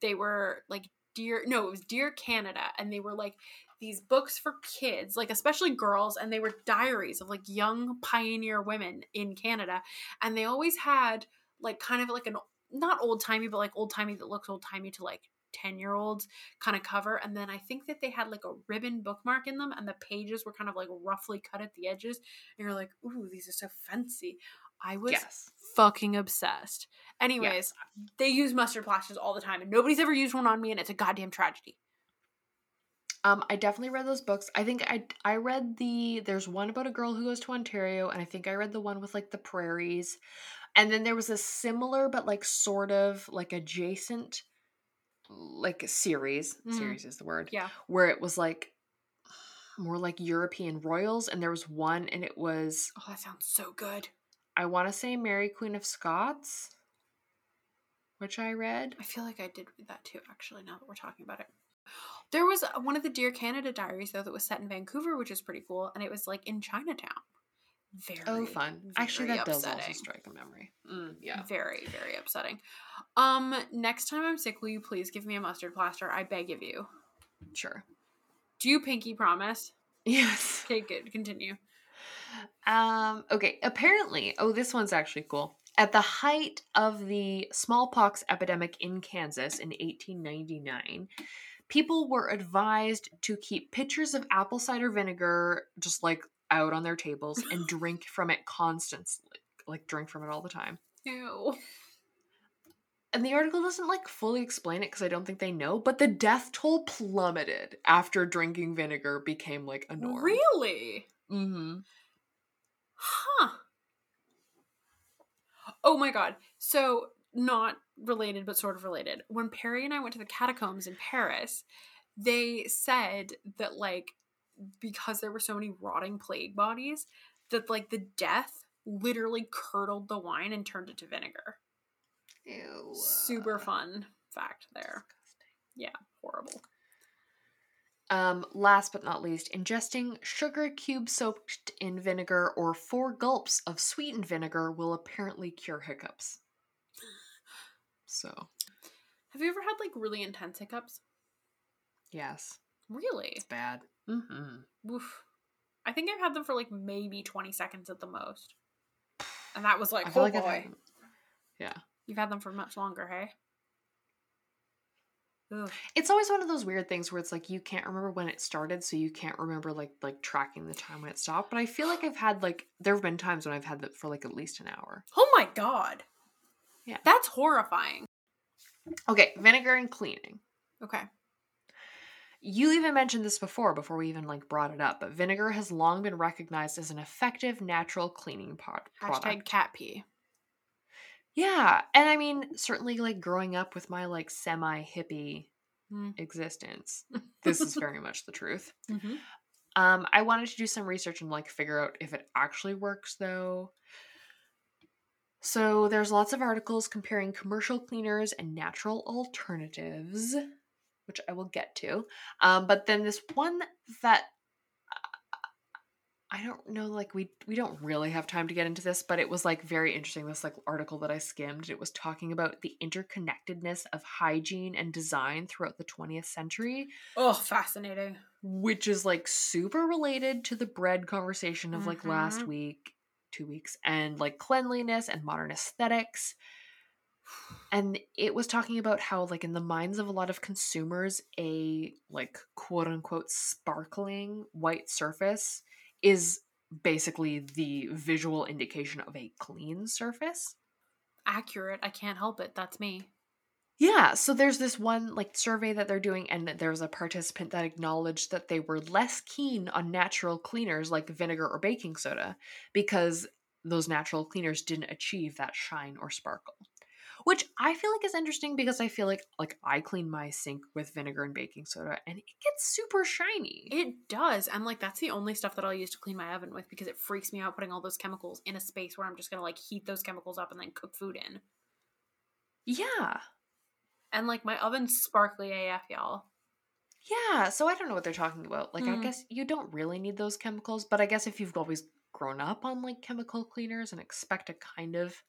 They were like Dear no, it was Dear Canada and they were like these books for kids, like especially girls, and they were diaries of like young pioneer women in Canada. And they always had like kind of like an not old timey, but like old timey that looks old timey to like 10 year olds kind of cover. And then I think that they had like a ribbon bookmark in them, and the pages were kind of like roughly cut at the edges. And you're like, ooh, these are so fancy. I was yes. fucking obsessed. Anyways, they use mustard plasters all the time, and nobody's ever used one on me, and it's a goddamn tragedy. Um, I definitely read those books. I think I I read the there's one about a girl who goes to Ontario, and I think I read the one with like the prairies, and then there was a similar but like sort of like adjacent like a series. Mhm. Series is the word. Yeah. Where it was like more like European royals, and there was one, and it was Oh, that sounds so good. I want to say Mary Queen of Scots, which I read. I feel like I did read that too, actually, now that we're talking about it. There was one of the Dear Canada diaries, though, that was set in Vancouver, which is pretty cool, and it was like in Chinatown. Very Oh, fun! Actually, very that does also strike a memory. Mm, yeah. Very, very upsetting. Um, next time I'm sick, will you please give me a mustard plaster? I beg of you. Sure. Do you pinky promise? Yes. Okay, good. Continue. Um, okay, apparently, oh, this one's actually cool. At the height of the smallpox epidemic in Kansas in 1899, people were advised to keep pitchers of apple cider vinegar just like out on their tables and drink from it constantly, like drink from it all the time. Ew. And the article doesn't like fully explain it because I don't think they know, but the death toll plummeted after drinking vinegar became like a norm. Really? Mm-hmm. Oh my god. So, not related, but sort of related. When Perry and I went to the catacombs in Paris, they said that, like, because there were so many rotting plague bodies, that, like, the death literally curdled the wine and turned it to vinegar. Ew. Super fun fact there. Yeah, horrible. Um, last but not least, ingesting sugar cubes soaked in vinegar or four gulps of sweetened vinegar will apparently cure hiccups. So, Have you ever had, like, really intense hiccups? yes, Really? it's bad. Mm-hmm. Oof. I think I've had them for, like, maybe 20 seconds at the most. And that was like, I feel oh like boy. had- yeah. You've had them for much longer, hey? Ugh. It's always one of those weird things where it's like you can't remember when it started, so you can't remember like like tracking the time when it stopped. But I feel like I've had like there have been times when I've had that for like at least an hour. Oh my god. Yeah. That's horrifying. Okay, vinegar and cleaning. Okay. You even mentioned this before, before we even like brought it up, but vinegar has long been recognized as an effective natural cleaning pod- Hashtag product. cat pee. Yeah, and I mean, certainly like growing up with my like semi hippie Mm. existence, this is very much the truth. Mm-hmm. Um, I wanted to do some research and like figure out if it actually works though. So there's lots of articles comparing commercial cleaners and natural alternatives, which I will get to. Um, but then this one that I don't know, like we we don't really have time to get into this, but it was like very interesting. This like article that I skimmed, it was talking about the interconnectedness of hygiene and design throughout the 20th century Oh, fascinating. which is like super related to the bread conversation of like last Mhm. week, two weeks, and like cleanliness and modern aesthetics. And it was talking about how, like, in the minds of a lot of consumers, a like quote unquote sparkling white surface is basically the visual indication of a clean surface. Accurate. I can't help it. That's me. Yeah, so there's this one like survey that they're doing, and there was a participant that acknowledged that they were less keen on natural cleaners like vinegar or baking soda because those natural cleaners didn't achieve that shine or sparkle. Which I feel like is interesting because I feel like like I clean my sink with vinegar and baking soda and it gets super shiny. It does. And like that's the only stuff that I'll use to clean my oven with because it freaks me out putting all those chemicals in a space where I'm just gonna like heat those chemicals up and then cook food in. yeah. And like my oven's sparkly AF, y'all. Yeah, so I don't know what they're talking about. Like, I Mm. guess you don't really need those chemicals, but I guess if you've always grown up on like chemical cleaners and expect a kind of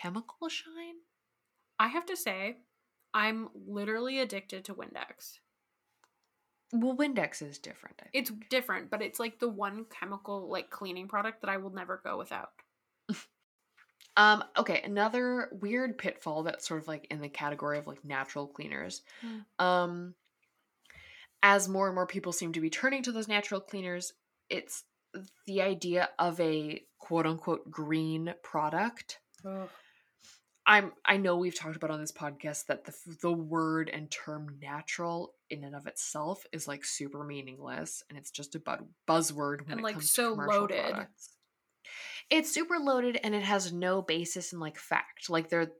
chemical shine, I have to say, I'm literally addicted to Windex. well, Windex is different. It's different, but it's like the one chemical like cleaning product that I will never go without. Um, okay, another weird pitfall that's sort of like in the category of like natural cleaners. Hmm. Um, as more and more people seem to be turning to those natural cleaners, it's the idea of a quote unquote green product. I'm I know we've talked about on this podcast that the the word and term natural in and of itself is like super meaningless and it's just a bu- buzzword when And, it like, comes so to commercial loaded. products. It's super loaded and it has no basis in like fact. Like there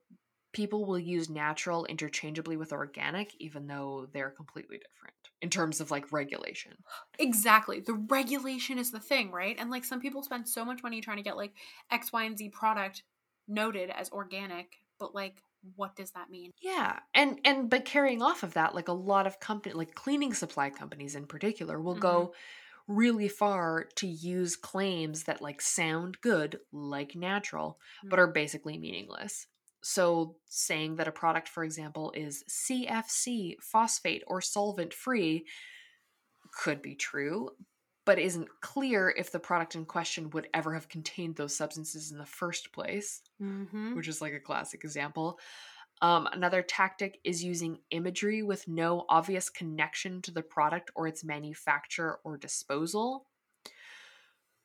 people will use natural interchangeably with organic, even though they're completely different in terms of like regulation. Exactly. The regulation is the thing, right? And like some people spend so much money trying to get like X, Y, and Z product noted as organic, but like what does that mean? Yeah. And and but carrying off of that, like a lot of company like cleaning supply companies in particular will Mhm. go really far to use claims that like sound good like natural but Mm. are basically meaningless. So saying that a product for example is CFC, phosphate or solvent free could be true, but isn't clear if the product in question would ever have contained those substances in the first place Mm-hmm. which is like a classic example. Um, another tactic is using imagery with no obvious connection to the product or its manufacture or disposal.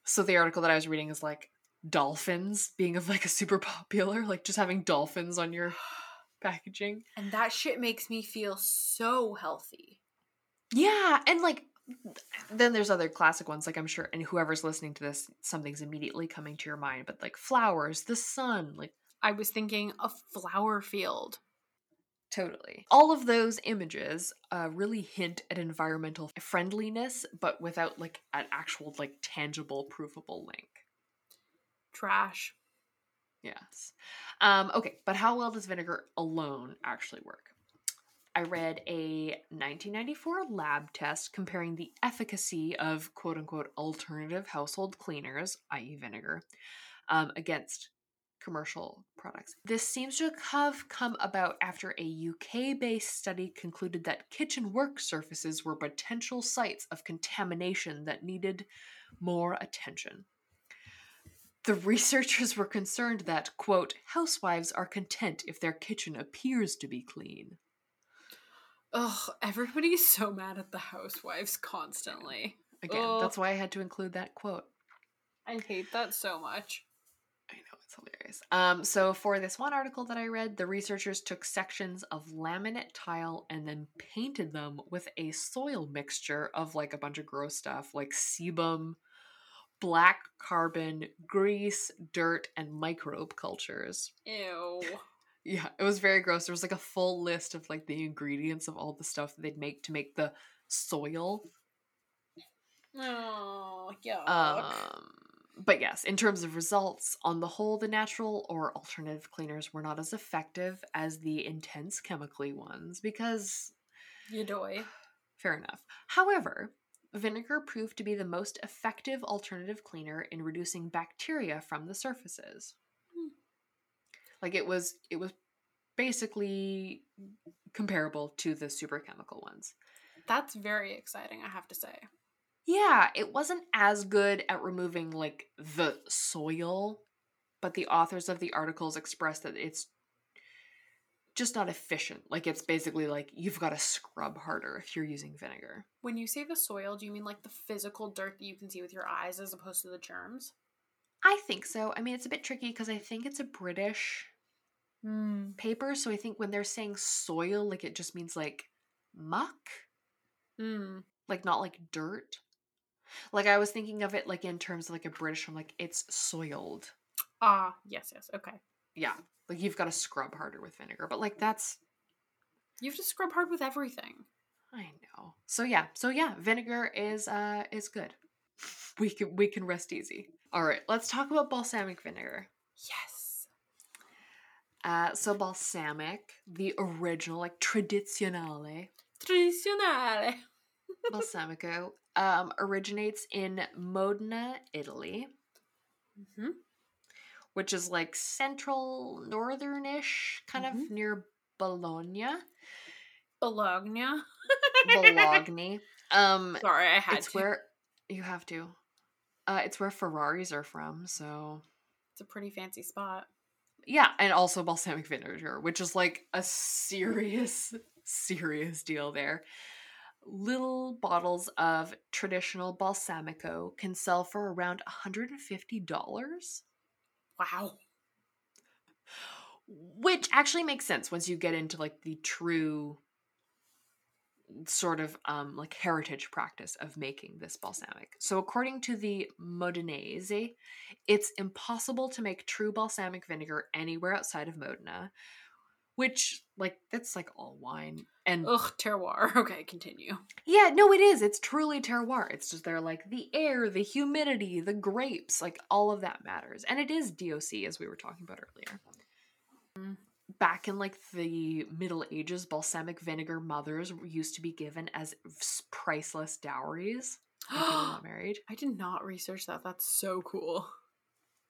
So the article that I was reading is like dolphins being of like a super popular, like just having dolphins on your packaging. And that shit makes me feel so healthy. Yeah, and like then there's other classic ones like I'm sure and whoever's listening to this something's immediately coming to your mind, but like flowers, the sun, like I was thinking a flower field. Totally. All of those images uh, really hint at environmental friendliness, but without like an actual, like, tangible, provable link. Trash. Yes. Um, okay, but how well does vinegar alone actually work? I read a 1994 lab test comparing the efficacy of quote unquote alternative household cleaners, i.e., vinegar, um, against commercial products. This seems to have come about after a UK based study concluded that kitchen work surfaces were potential sites of contamination that needed more attention. The researchers were concerned that, quote, housewives are content if their kitchen appears to be clean. Ugh, everybody's so mad at the housewives constantly. Again, Ugh. that's why I had to include that quote. I hate that so much. I know it's hilarious. Um, so for this one article that I read, the researchers took sections of laminate tile and then painted them with a soil mixture of like a bunch of gross stuff like sebum, black carbon, grease, dirt, and microbe cultures. Ew. Yeah, it was very gross. There was like a full list of like the ingredients of all the stuff that they'd make to make the soil. Oh, yuck. Um, but yes, in terms of results, on the whole, the natural or alternative cleaners were not as effective as the intense chemically ones because, Yadoy. fair enough. However, vinegar proved to be the most effective alternative cleaner in reducing bacteria from the surfaces. Like it was, it was basically comparable to the super chemical ones. That's very exciting, I have to say. Yeah, it wasn't as good at removing like the soil, but the authors of the articles expressed that it's just not efficient. Like it's basically like you've got to scrub harder if you're using vinegar. When you say the soil, do you mean like the physical dirt that you can see with your eyes as opposed to the germs? I think so. I mean, it's a bit tricky because I think it's a British Hmm. paper, so I think when they're saying soil, like it just means like muck, Hmm. like not like dirt. Like I was thinking of it like in terms of like a British, I'm like it's soiled. Ah, yes, yes. Okay. Yeah, like you've got to scrub harder with vinegar, but like that's You have to scrub hard with everything. I know. So yeah, so yeah, vinegar is uh is good. We can we can rest easy. All right, let's talk about balsamic vinegar. Yes. Uh so balsamic, the original like tradizionale Tradizionale. balsamico um originates in Modena, Italy, hmm which is like central northernish kind of Mhm. near Bologna, Bologna. Bologna. um Sorry, I had it's to. where you have to. Uh it's where Ferraris are from, so It's a pretty fancy spot. Yeah, and also balsamic vinegar, which is like a serious, serious deal there. Little bottles of traditional balsamico can sell for around $150, Wow. which actually makes sense once you get into like the true sort of um like heritage practice of making this balsamic. So according to the Modenese, it's impossible to make true balsamic vinegar anywhere outside of Modena, which like that's like all wine and Ugh, terroir. Okay, continue. yeah no it is it's truly terroir it's just they're like the air the humidity the grapes like all of that matters and it is doc as we were talking about earlier Mm. Back in like the middle ages balsamic vinegar mothers used to be given as priceless dowries got married I did not research that. That's so cool.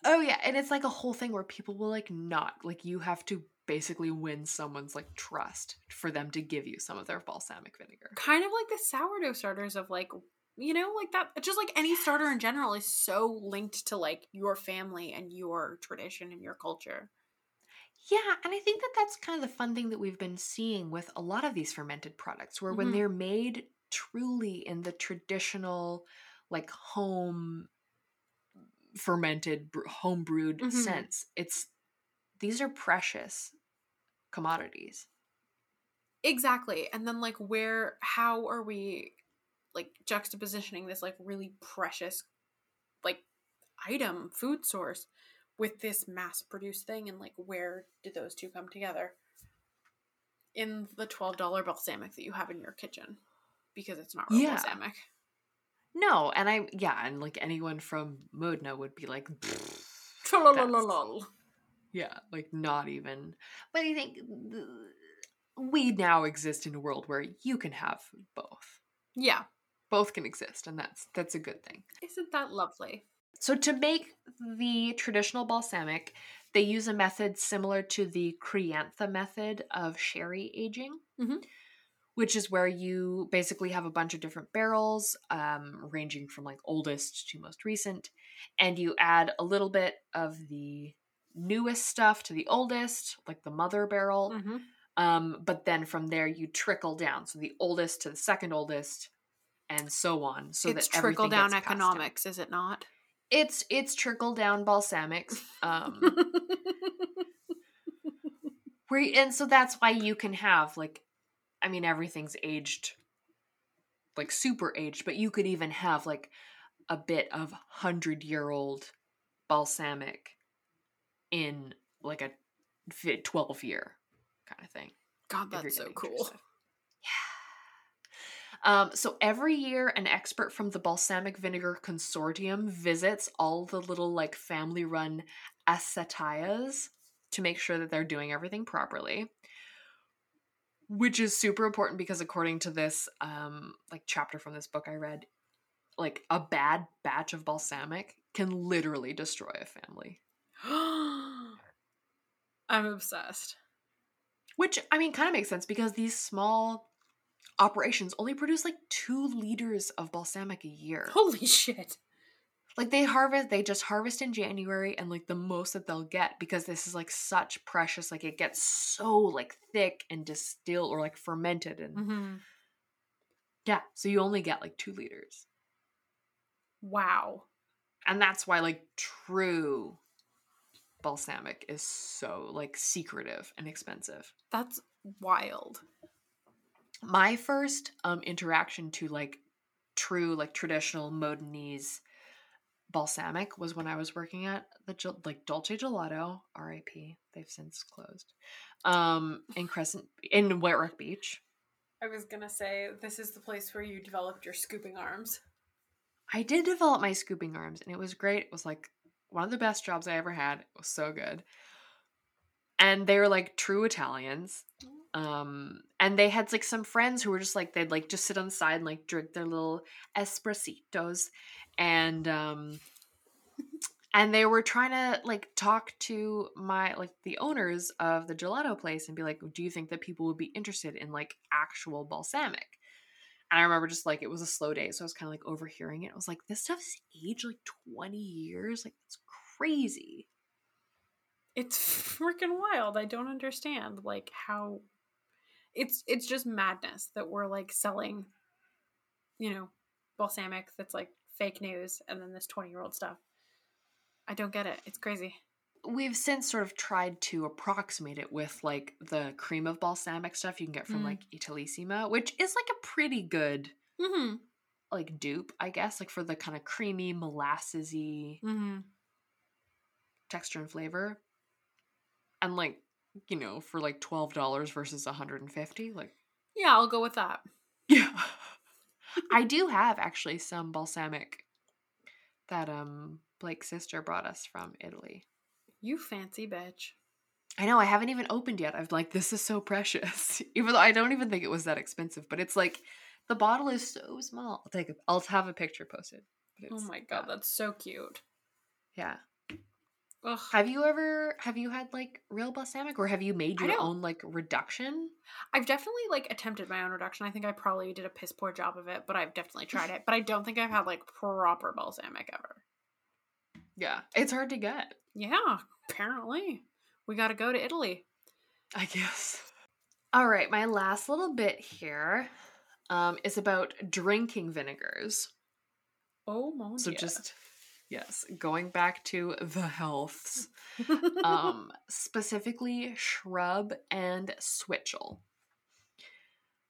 Oh yeah, and it's like a whole thing where people will like not like you have to basically win someone's like trust for them to give you some of their balsamic vinegar. Kind of like the sourdough starters of like, you know, like that. Just like any starter in general is so linked to like your family and your tradition and your culture. Yeah, and I think that that's kind of the fun thing that we've been seeing with a lot of these fermented products where when Mhm. they're made truly in the traditional like home fermented home brewed Mhm. sense, it's these are precious commodities. Exactly. And then like where how are we like juxtapositioning this like really precious like item, food source with this mass produced thing and like where did those two come together? In the $12 balsamic that you have in your kitchen because it's not real Yeah. balsamic. No, and I yeah, and like anyone from Modena would be like Yeah, like not even. But I think we now exist in a world where you can have both. Yeah. Both can exist, and that's that's a good thing. Isn't that lovely? So to make the traditional balsamic, they use a method similar to the Crianza method of sherry aging. Mhm. Which is where you basically have a bunch of different barrels, um, ranging from like oldest to most recent, and you add a little bit of the newest stuff to the oldest, like the mother barrel. Mm-hmm. Um, but then from there you trickle down, so the oldest to the second oldest, and so on. So it's that trickle down economics, is it not? It's it's trickle down balsamics. Um, where and so that's why you can have like, I mean everything's aged, like super aged, but you could even have like a bit of hundred year old balsamic in like a twelve year kind of thing. God, that's so cool. Yeah. Um, so every year, an expert from the Balsamic Vinegar Consortium visits all the little like family-run acetaias to make sure that they're doing everything properly. Which is super important because according to this um like chapter from this book I read, like a bad batch of balsamic can literally destroy a family. I'm obsessed. Which I mean kind of makes sense because these small operations only produce like two liters of balsamic a year. Holy shit. Like they harvest, they just harvest in January and like the most that they'll get because this is like such precious, like it gets so like thick and distilled or like fermented and Mm-hmm. yeah, so you only get like two liters. Wow. And that's why like true balsamic is so like secretive and expensive. That's wild. My first um interaction to like true like traditional Modenese balsamic was when I was working at the like Dolce Gelato, R.I.P. They've since closed. Um, in Crescent in White Rock Beach. I was gonna say this is the place where you developed your scooping arms. I did develop my scooping arms, and it was great. It was like one of the best jobs I ever had. It was so good. And they were like true Italians. Um, and they had like some friends who were just like they'd like just sit on the side and like drink their little espressitos, and um, and they were trying to like talk to my like the owners of the gelato place and be like, do you think that people would be interested in like actual balsamic? And I remember just like it was a slow day, so I was kind of like overhearing it. I was like, this stuff's aged like twenty years, like it's crazy. It's freaking wild. I don't understand like how it's it's just madness that we're like selling you know balsamic that's like fake news and then this 20 year old stuff. I don't get it. It's crazy. We've since sort of tried to approximate it with like the cream of balsamic stuff you can get from Mm. like Italissima, which is like a pretty good Mhm. like dupe, I guess, like for the kind of creamy, molassesy Mhm. texture and flavor. And like you know, for like $12 versus 150 like Yeah, I'll go with that. yeah. I do have actually some balsamic that um Blake's sister brought us from Italy. You fancy bitch. I know I haven't even opened yet. I'm like, this is so precious. even though I don't even think it was that expensive, but it's like the bottle is so small. I'll take a, I'll have a picture posted. Oh my god, that's so cute. yeah. Ugh. Have you ever have you had like real balsamic or have you made your own like reduction? I've definitely like attempted my own reduction. I think I probably did a piss poor job of it, but I've definitely tried it. But I don't think I've had like proper balsamic ever. Yeah. It's hard to get, Yeah, apparently. We gotta go to Italy. I guess. All right, my last little bit here um is about drinking vinegars. Oh my So just yes, going back to the healths. um, specifically shrub and switchel.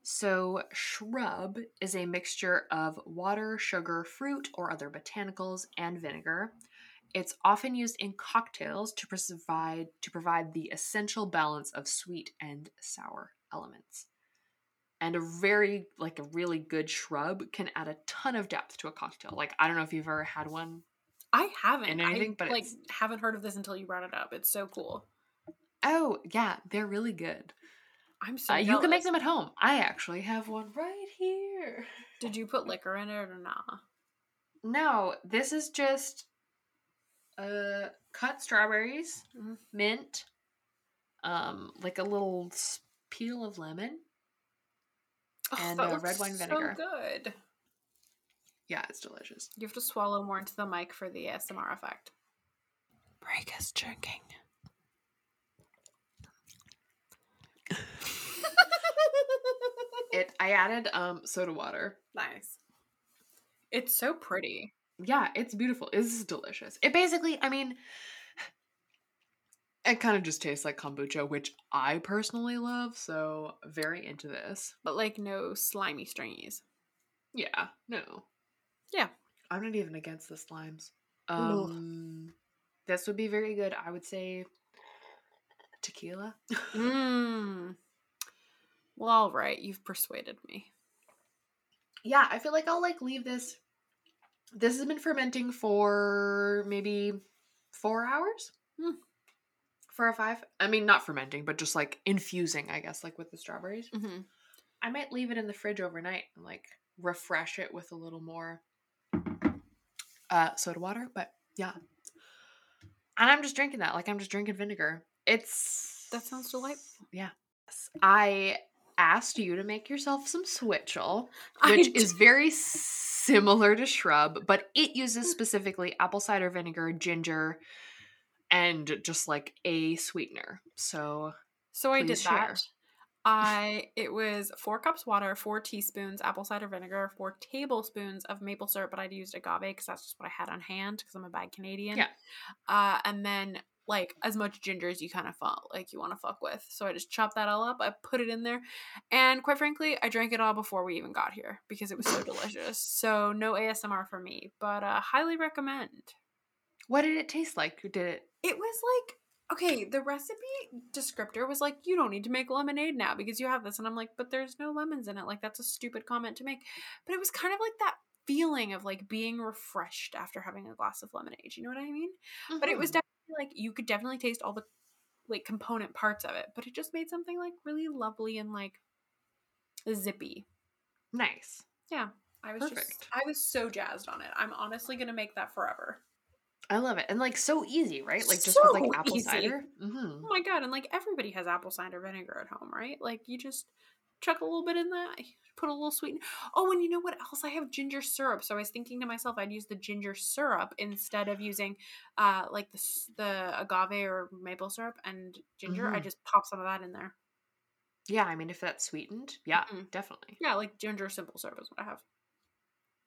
So, shrub is a mixture of water, sugar, fruit, or other botanicals, and vinegar. It's often used in cocktails to provide to provide the essential balance of sweet and sour elements. And a very like a really good shrub can add a ton of depth to a cocktail. Like I don't know if you've ever had one. I haven't. anything, I, like haven't heard of this until you brought it up. It's so cool. Oh, yeah, they're really good. I'm so Uh, you can make them at home. I actually have one right here. Did you put liquor in it or nah? No, this is just uh cut strawberries, Mhm. mint, um like a little peel of lemon. Ugh, And, uh, red wine so vinegar. good. Yeah, it's delicious. You have to swallow more into the mic for the ASMR effect. Break is drinking. It I added um soda water. nice. It's so pretty. Yeah, it's beautiful. It's delicious. It basically, I mean, it kind of just tastes like kombucha, which I personally love, so very into this. But like no slimy stringies. Yeah, no. Yeah. I'm not even against the slimes. Um this would be very good. I would say tequila. Mmm. Well, all right. You've persuaded me. yeah, I feel like I'll like leave this this has been fermenting for maybe 4 hours. Hmm. For a 5. I mean, not fermenting, but just like infusing, I guess, like with the strawberries. Mm-hmm. I might leave it in the fridge overnight and like refresh it with a little more uh soda water, but yeah. And I'm just drinking that. Like I'm just drinking vinegar. It's That sounds delightful. Yeah. I asked you to make yourself some switchel, which is very similar to shrub, but it uses specifically apple cider vinegar, ginger, and just like a sweetener. So So I did share. that. I it was four cups water, four teaspoons apple cider vinegar, four tablespoons of maple syrup, but I'd used agave because that's just what I had on hand because I'm a bad Canadian. Yeah. Uh, and then like as much ginger as you kind of fuck like you want to fuck with. So I just chopped that all up. I put it in there, and quite frankly, I drank it all before we even got here because it was so delicious. So no ASMR for me, but uh, highly recommend. what did it taste like? Did it It was like okay, the recipe descriptor was like, you don't need to make lemonade now because you have this. And I'm like, but there's no lemons in it. Like, that's a stupid comment to make. But it was kind of like that feeling of like being refreshed after having a glass of lemonade. You know what I mean? But it was Mhm. definitely like, you could definitely taste all the like component parts of it. But it just made something like really lovely and like zippy. nice. Yeah. I was just, Perfect. I was so jazzed on it. I'm honestly going to make that forever. I love it. And like so easy, right? Like just So with like apple easy. cider. hmm Oh my god, and like everybody has apple cider vinegar at home, right? Like you just chuck a little bit in that, put a little sweeten. Oh, and you know what else? I have ginger syrup. So I was thinking to myself I'd use the ginger syrup instead of using uh like the the agave or maple syrup and ginger. I Mhm. just pop some of that in there. Yeah, I mean if that's sweetened, yeah, Mhm. definitely. Yeah, like ginger simple syrup is what I have.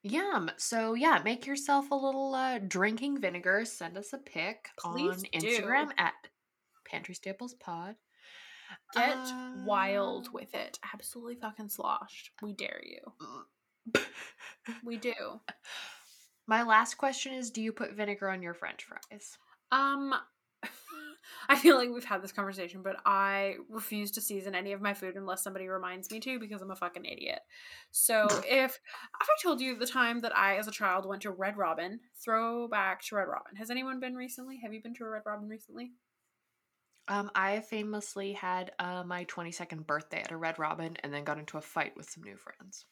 Yum. So yeah, make yourself a little uh, drinking vinegar. Send us a pic Please on do. Instagram at Pantry Staples Pod. Get wild Uh, with it. Absolutely fucking sloshed. We dare you. We do. My last question is: Do you put vinegar on your French fries? Um I feel like we've had this conversation, but I refuse to season any of my food unless somebody reminds me to because I'm a fucking idiot. So if if I told you the time that I as a child went to Red Robin, throw back to Red Robin. Has anyone been recently? Have you been to a Red Robin recently? Um, I famously had uh, my 22nd birthday at a Red Robin and then got into a fight with some new friends.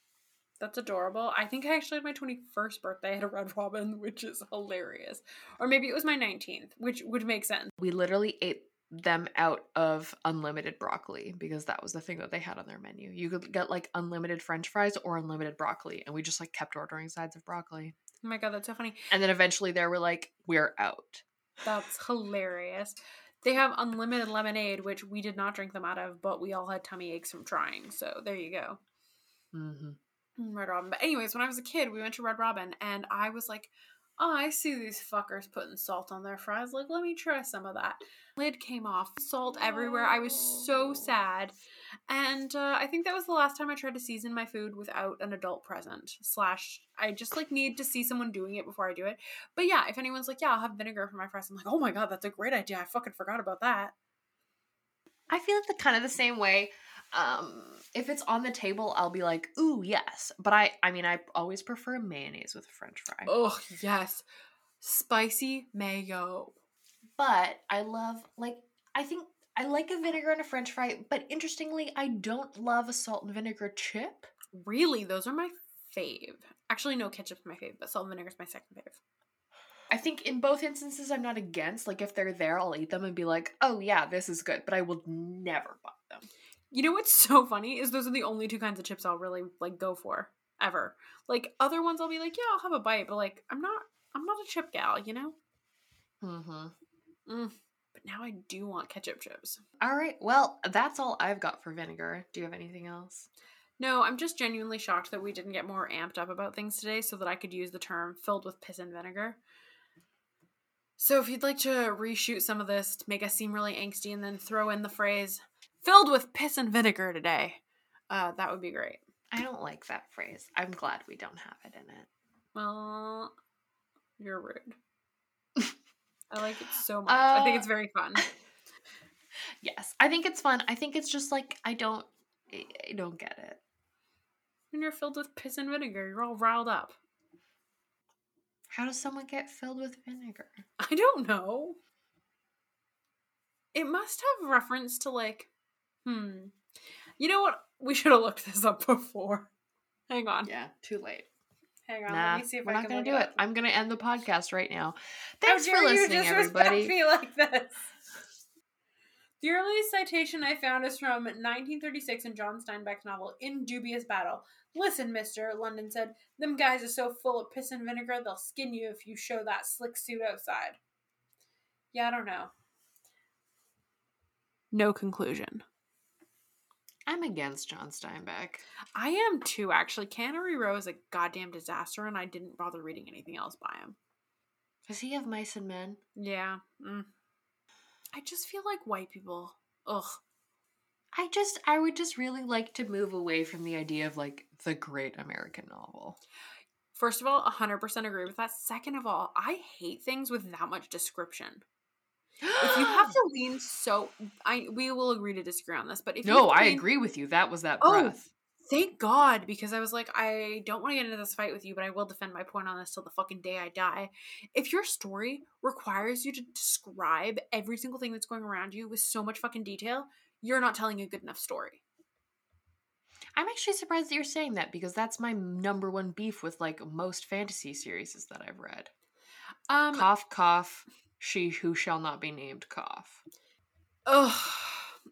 That's adorable. I think I actually had my 21st birthday at a Red Robin, which is hilarious. Or maybe it was my 19th, which would make sense. We literally ate them out of unlimited broccoli because that was the thing that they had on their menu. You could get like unlimited french fries or unlimited broccoli and we just like kept ordering sides of broccoli. Oh my god, that's so funny. And then eventually they were like we're out. That's hilarious. They have unlimited lemonade, which we did not drink them out of, but we all had tummy aches from trying. So there you go. Mhm. Red Robin. But anyways, when I was a kid, we went to Red Robin, and I was like, "Oh, I see these fuckers putting salt on their fries. Like, let me try some of that." Lid came off, salt everywhere. I was so sad, and uh, I think that was the last time I tried to season my food without an adult present. Slash, I just like need to see someone doing it before I do it. But yeah, if anyone's like, "Yeah, I'll have vinegar for my fries," I'm like, "Oh my god, that's a great idea. I fucking forgot about that." I feel like the kind of the same way. Um, if it's on the table, I'll be like, "Ooh, yes." But I, I mean, I always prefer mayonnaise with a French fry. Oh yes, spicy mayo. But I love like I think I like a vinegar and a French fry. But interestingly, I don't love a salt and vinegar chip. Really, those are my fave. Actually, no, ketchup's my fave, but salt and vinegar's my second fave. I think in both instances, I'm not against. Like if they're there, I'll eat them and be like, "Oh yeah, this is good." But I will never buy them. You know what's so funny is those are the only two kinds of chips I'll really like go for ever. Like other ones, I'll be like, yeah, I'll have a bite, but like I'm not, I'm not a chip gal, you know. Mm-hmm. Mm. But now I do want ketchup chips. All right. Well, that's all I've got for vinegar. Do you have anything else? No, I'm just genuinely shocked that we didn't get more amped up about things today, so that I could use the term "filled with piss and vinegar." So if you'd like to reshoot some of this to make us seem really angsty, and then throw in the phrase "filled with piss and vinegar" today, uh, that would be great. I don't like that phrase. I'm glad we don't have it in it. Well, you're rude. I like it so much. I think Uh, it's very fun. Yes, I think it's fun. I think it's just like I don't, I don't get it. When you're filled with piss and vinegar, you're all riled up. How does someone get filled with vinegar? I don't know. It must have reference to like, hmm. You know what? We should have looked this up before. Hang on. Yeah, too late. Hang on. Nah, Let me see if we're I not gonna do it. up. I'm gonna end the podcast right now. Thanks for listening, everybody. me like this. The earliest citation I found is from 1936 in John Steinbeck's novel In Dubious Battle. Listen, mister, London said, them guys are so full of piss and vinegar they'll skin you if you show that slick suit outside. Yeah, I don't know. No conclusion. I'm against John Steinbeck. I am too, actually. Cannery Row is a goddamn disaster, and I didn't bother reading anything else by him. Does he have mice and men? Yeah. Mm. I just feel like white people. Ugh. I just, I would just really like to move away from the idea of like the great American novel. First of all, 100% agree with that. Second of all, I hate things with that much description. If you have to lean so I we will agree to disagree on this, but if you no, I lean- agree with you. That was that Oh, breath. Thank God, because I was like, I don't want to get into this fight with you, but I will defend my point on this till the fucking day I die. If your story requires you to describe every single thing that's going around you with so much fucking detail, you're not telling a good enough story. I'm actually surprised that you're saying that because that's my number one beef with like most fantasy series that I've read. Um, cough, cough. She who shall not be named cough. ugh,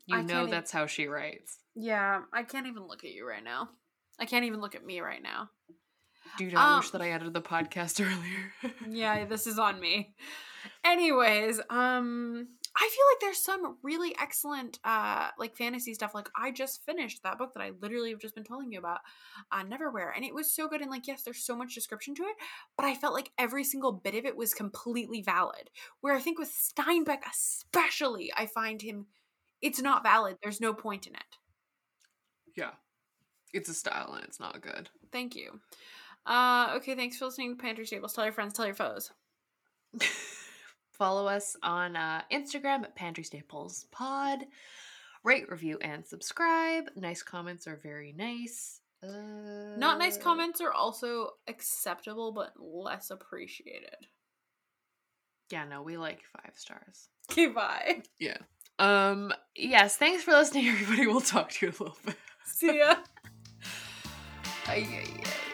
You I know can't e- that's how she writes. yeah, I can't even look at you right now. I can't even look at me right now. Dude, I wish Um, that I edited the podcast earlier. yeah, this is on me. Anyways, um I feel like there's some really excellent uh like fantasy stuff. Like I just finished that book that I literally have just been telling you about, uh Neverwhere, and it was so good and like yes, there's so much description to it, but I felt like every single bit of it was completely valid. Where I think with Steinbeck especially, I find him it's not valid. There's no point in it. yeah. It's a style and it's not good. Thank you. Uh okay, thanks for listening to Pantry Staples. Tell your friends, tell your foes. Follow us on uh, Instagram at Pantry Staples Pod. Rate, review, and subscribe. Nice comments are very nice. Uh, Not nice comments are also acceptable but less appreciated. Yeah, no, we like five stars. Okay, bye. Yeah. Um. Yes. Thanks for listening, everybody. We'll talk to you a little bit. See ya. Ay, ay, ay.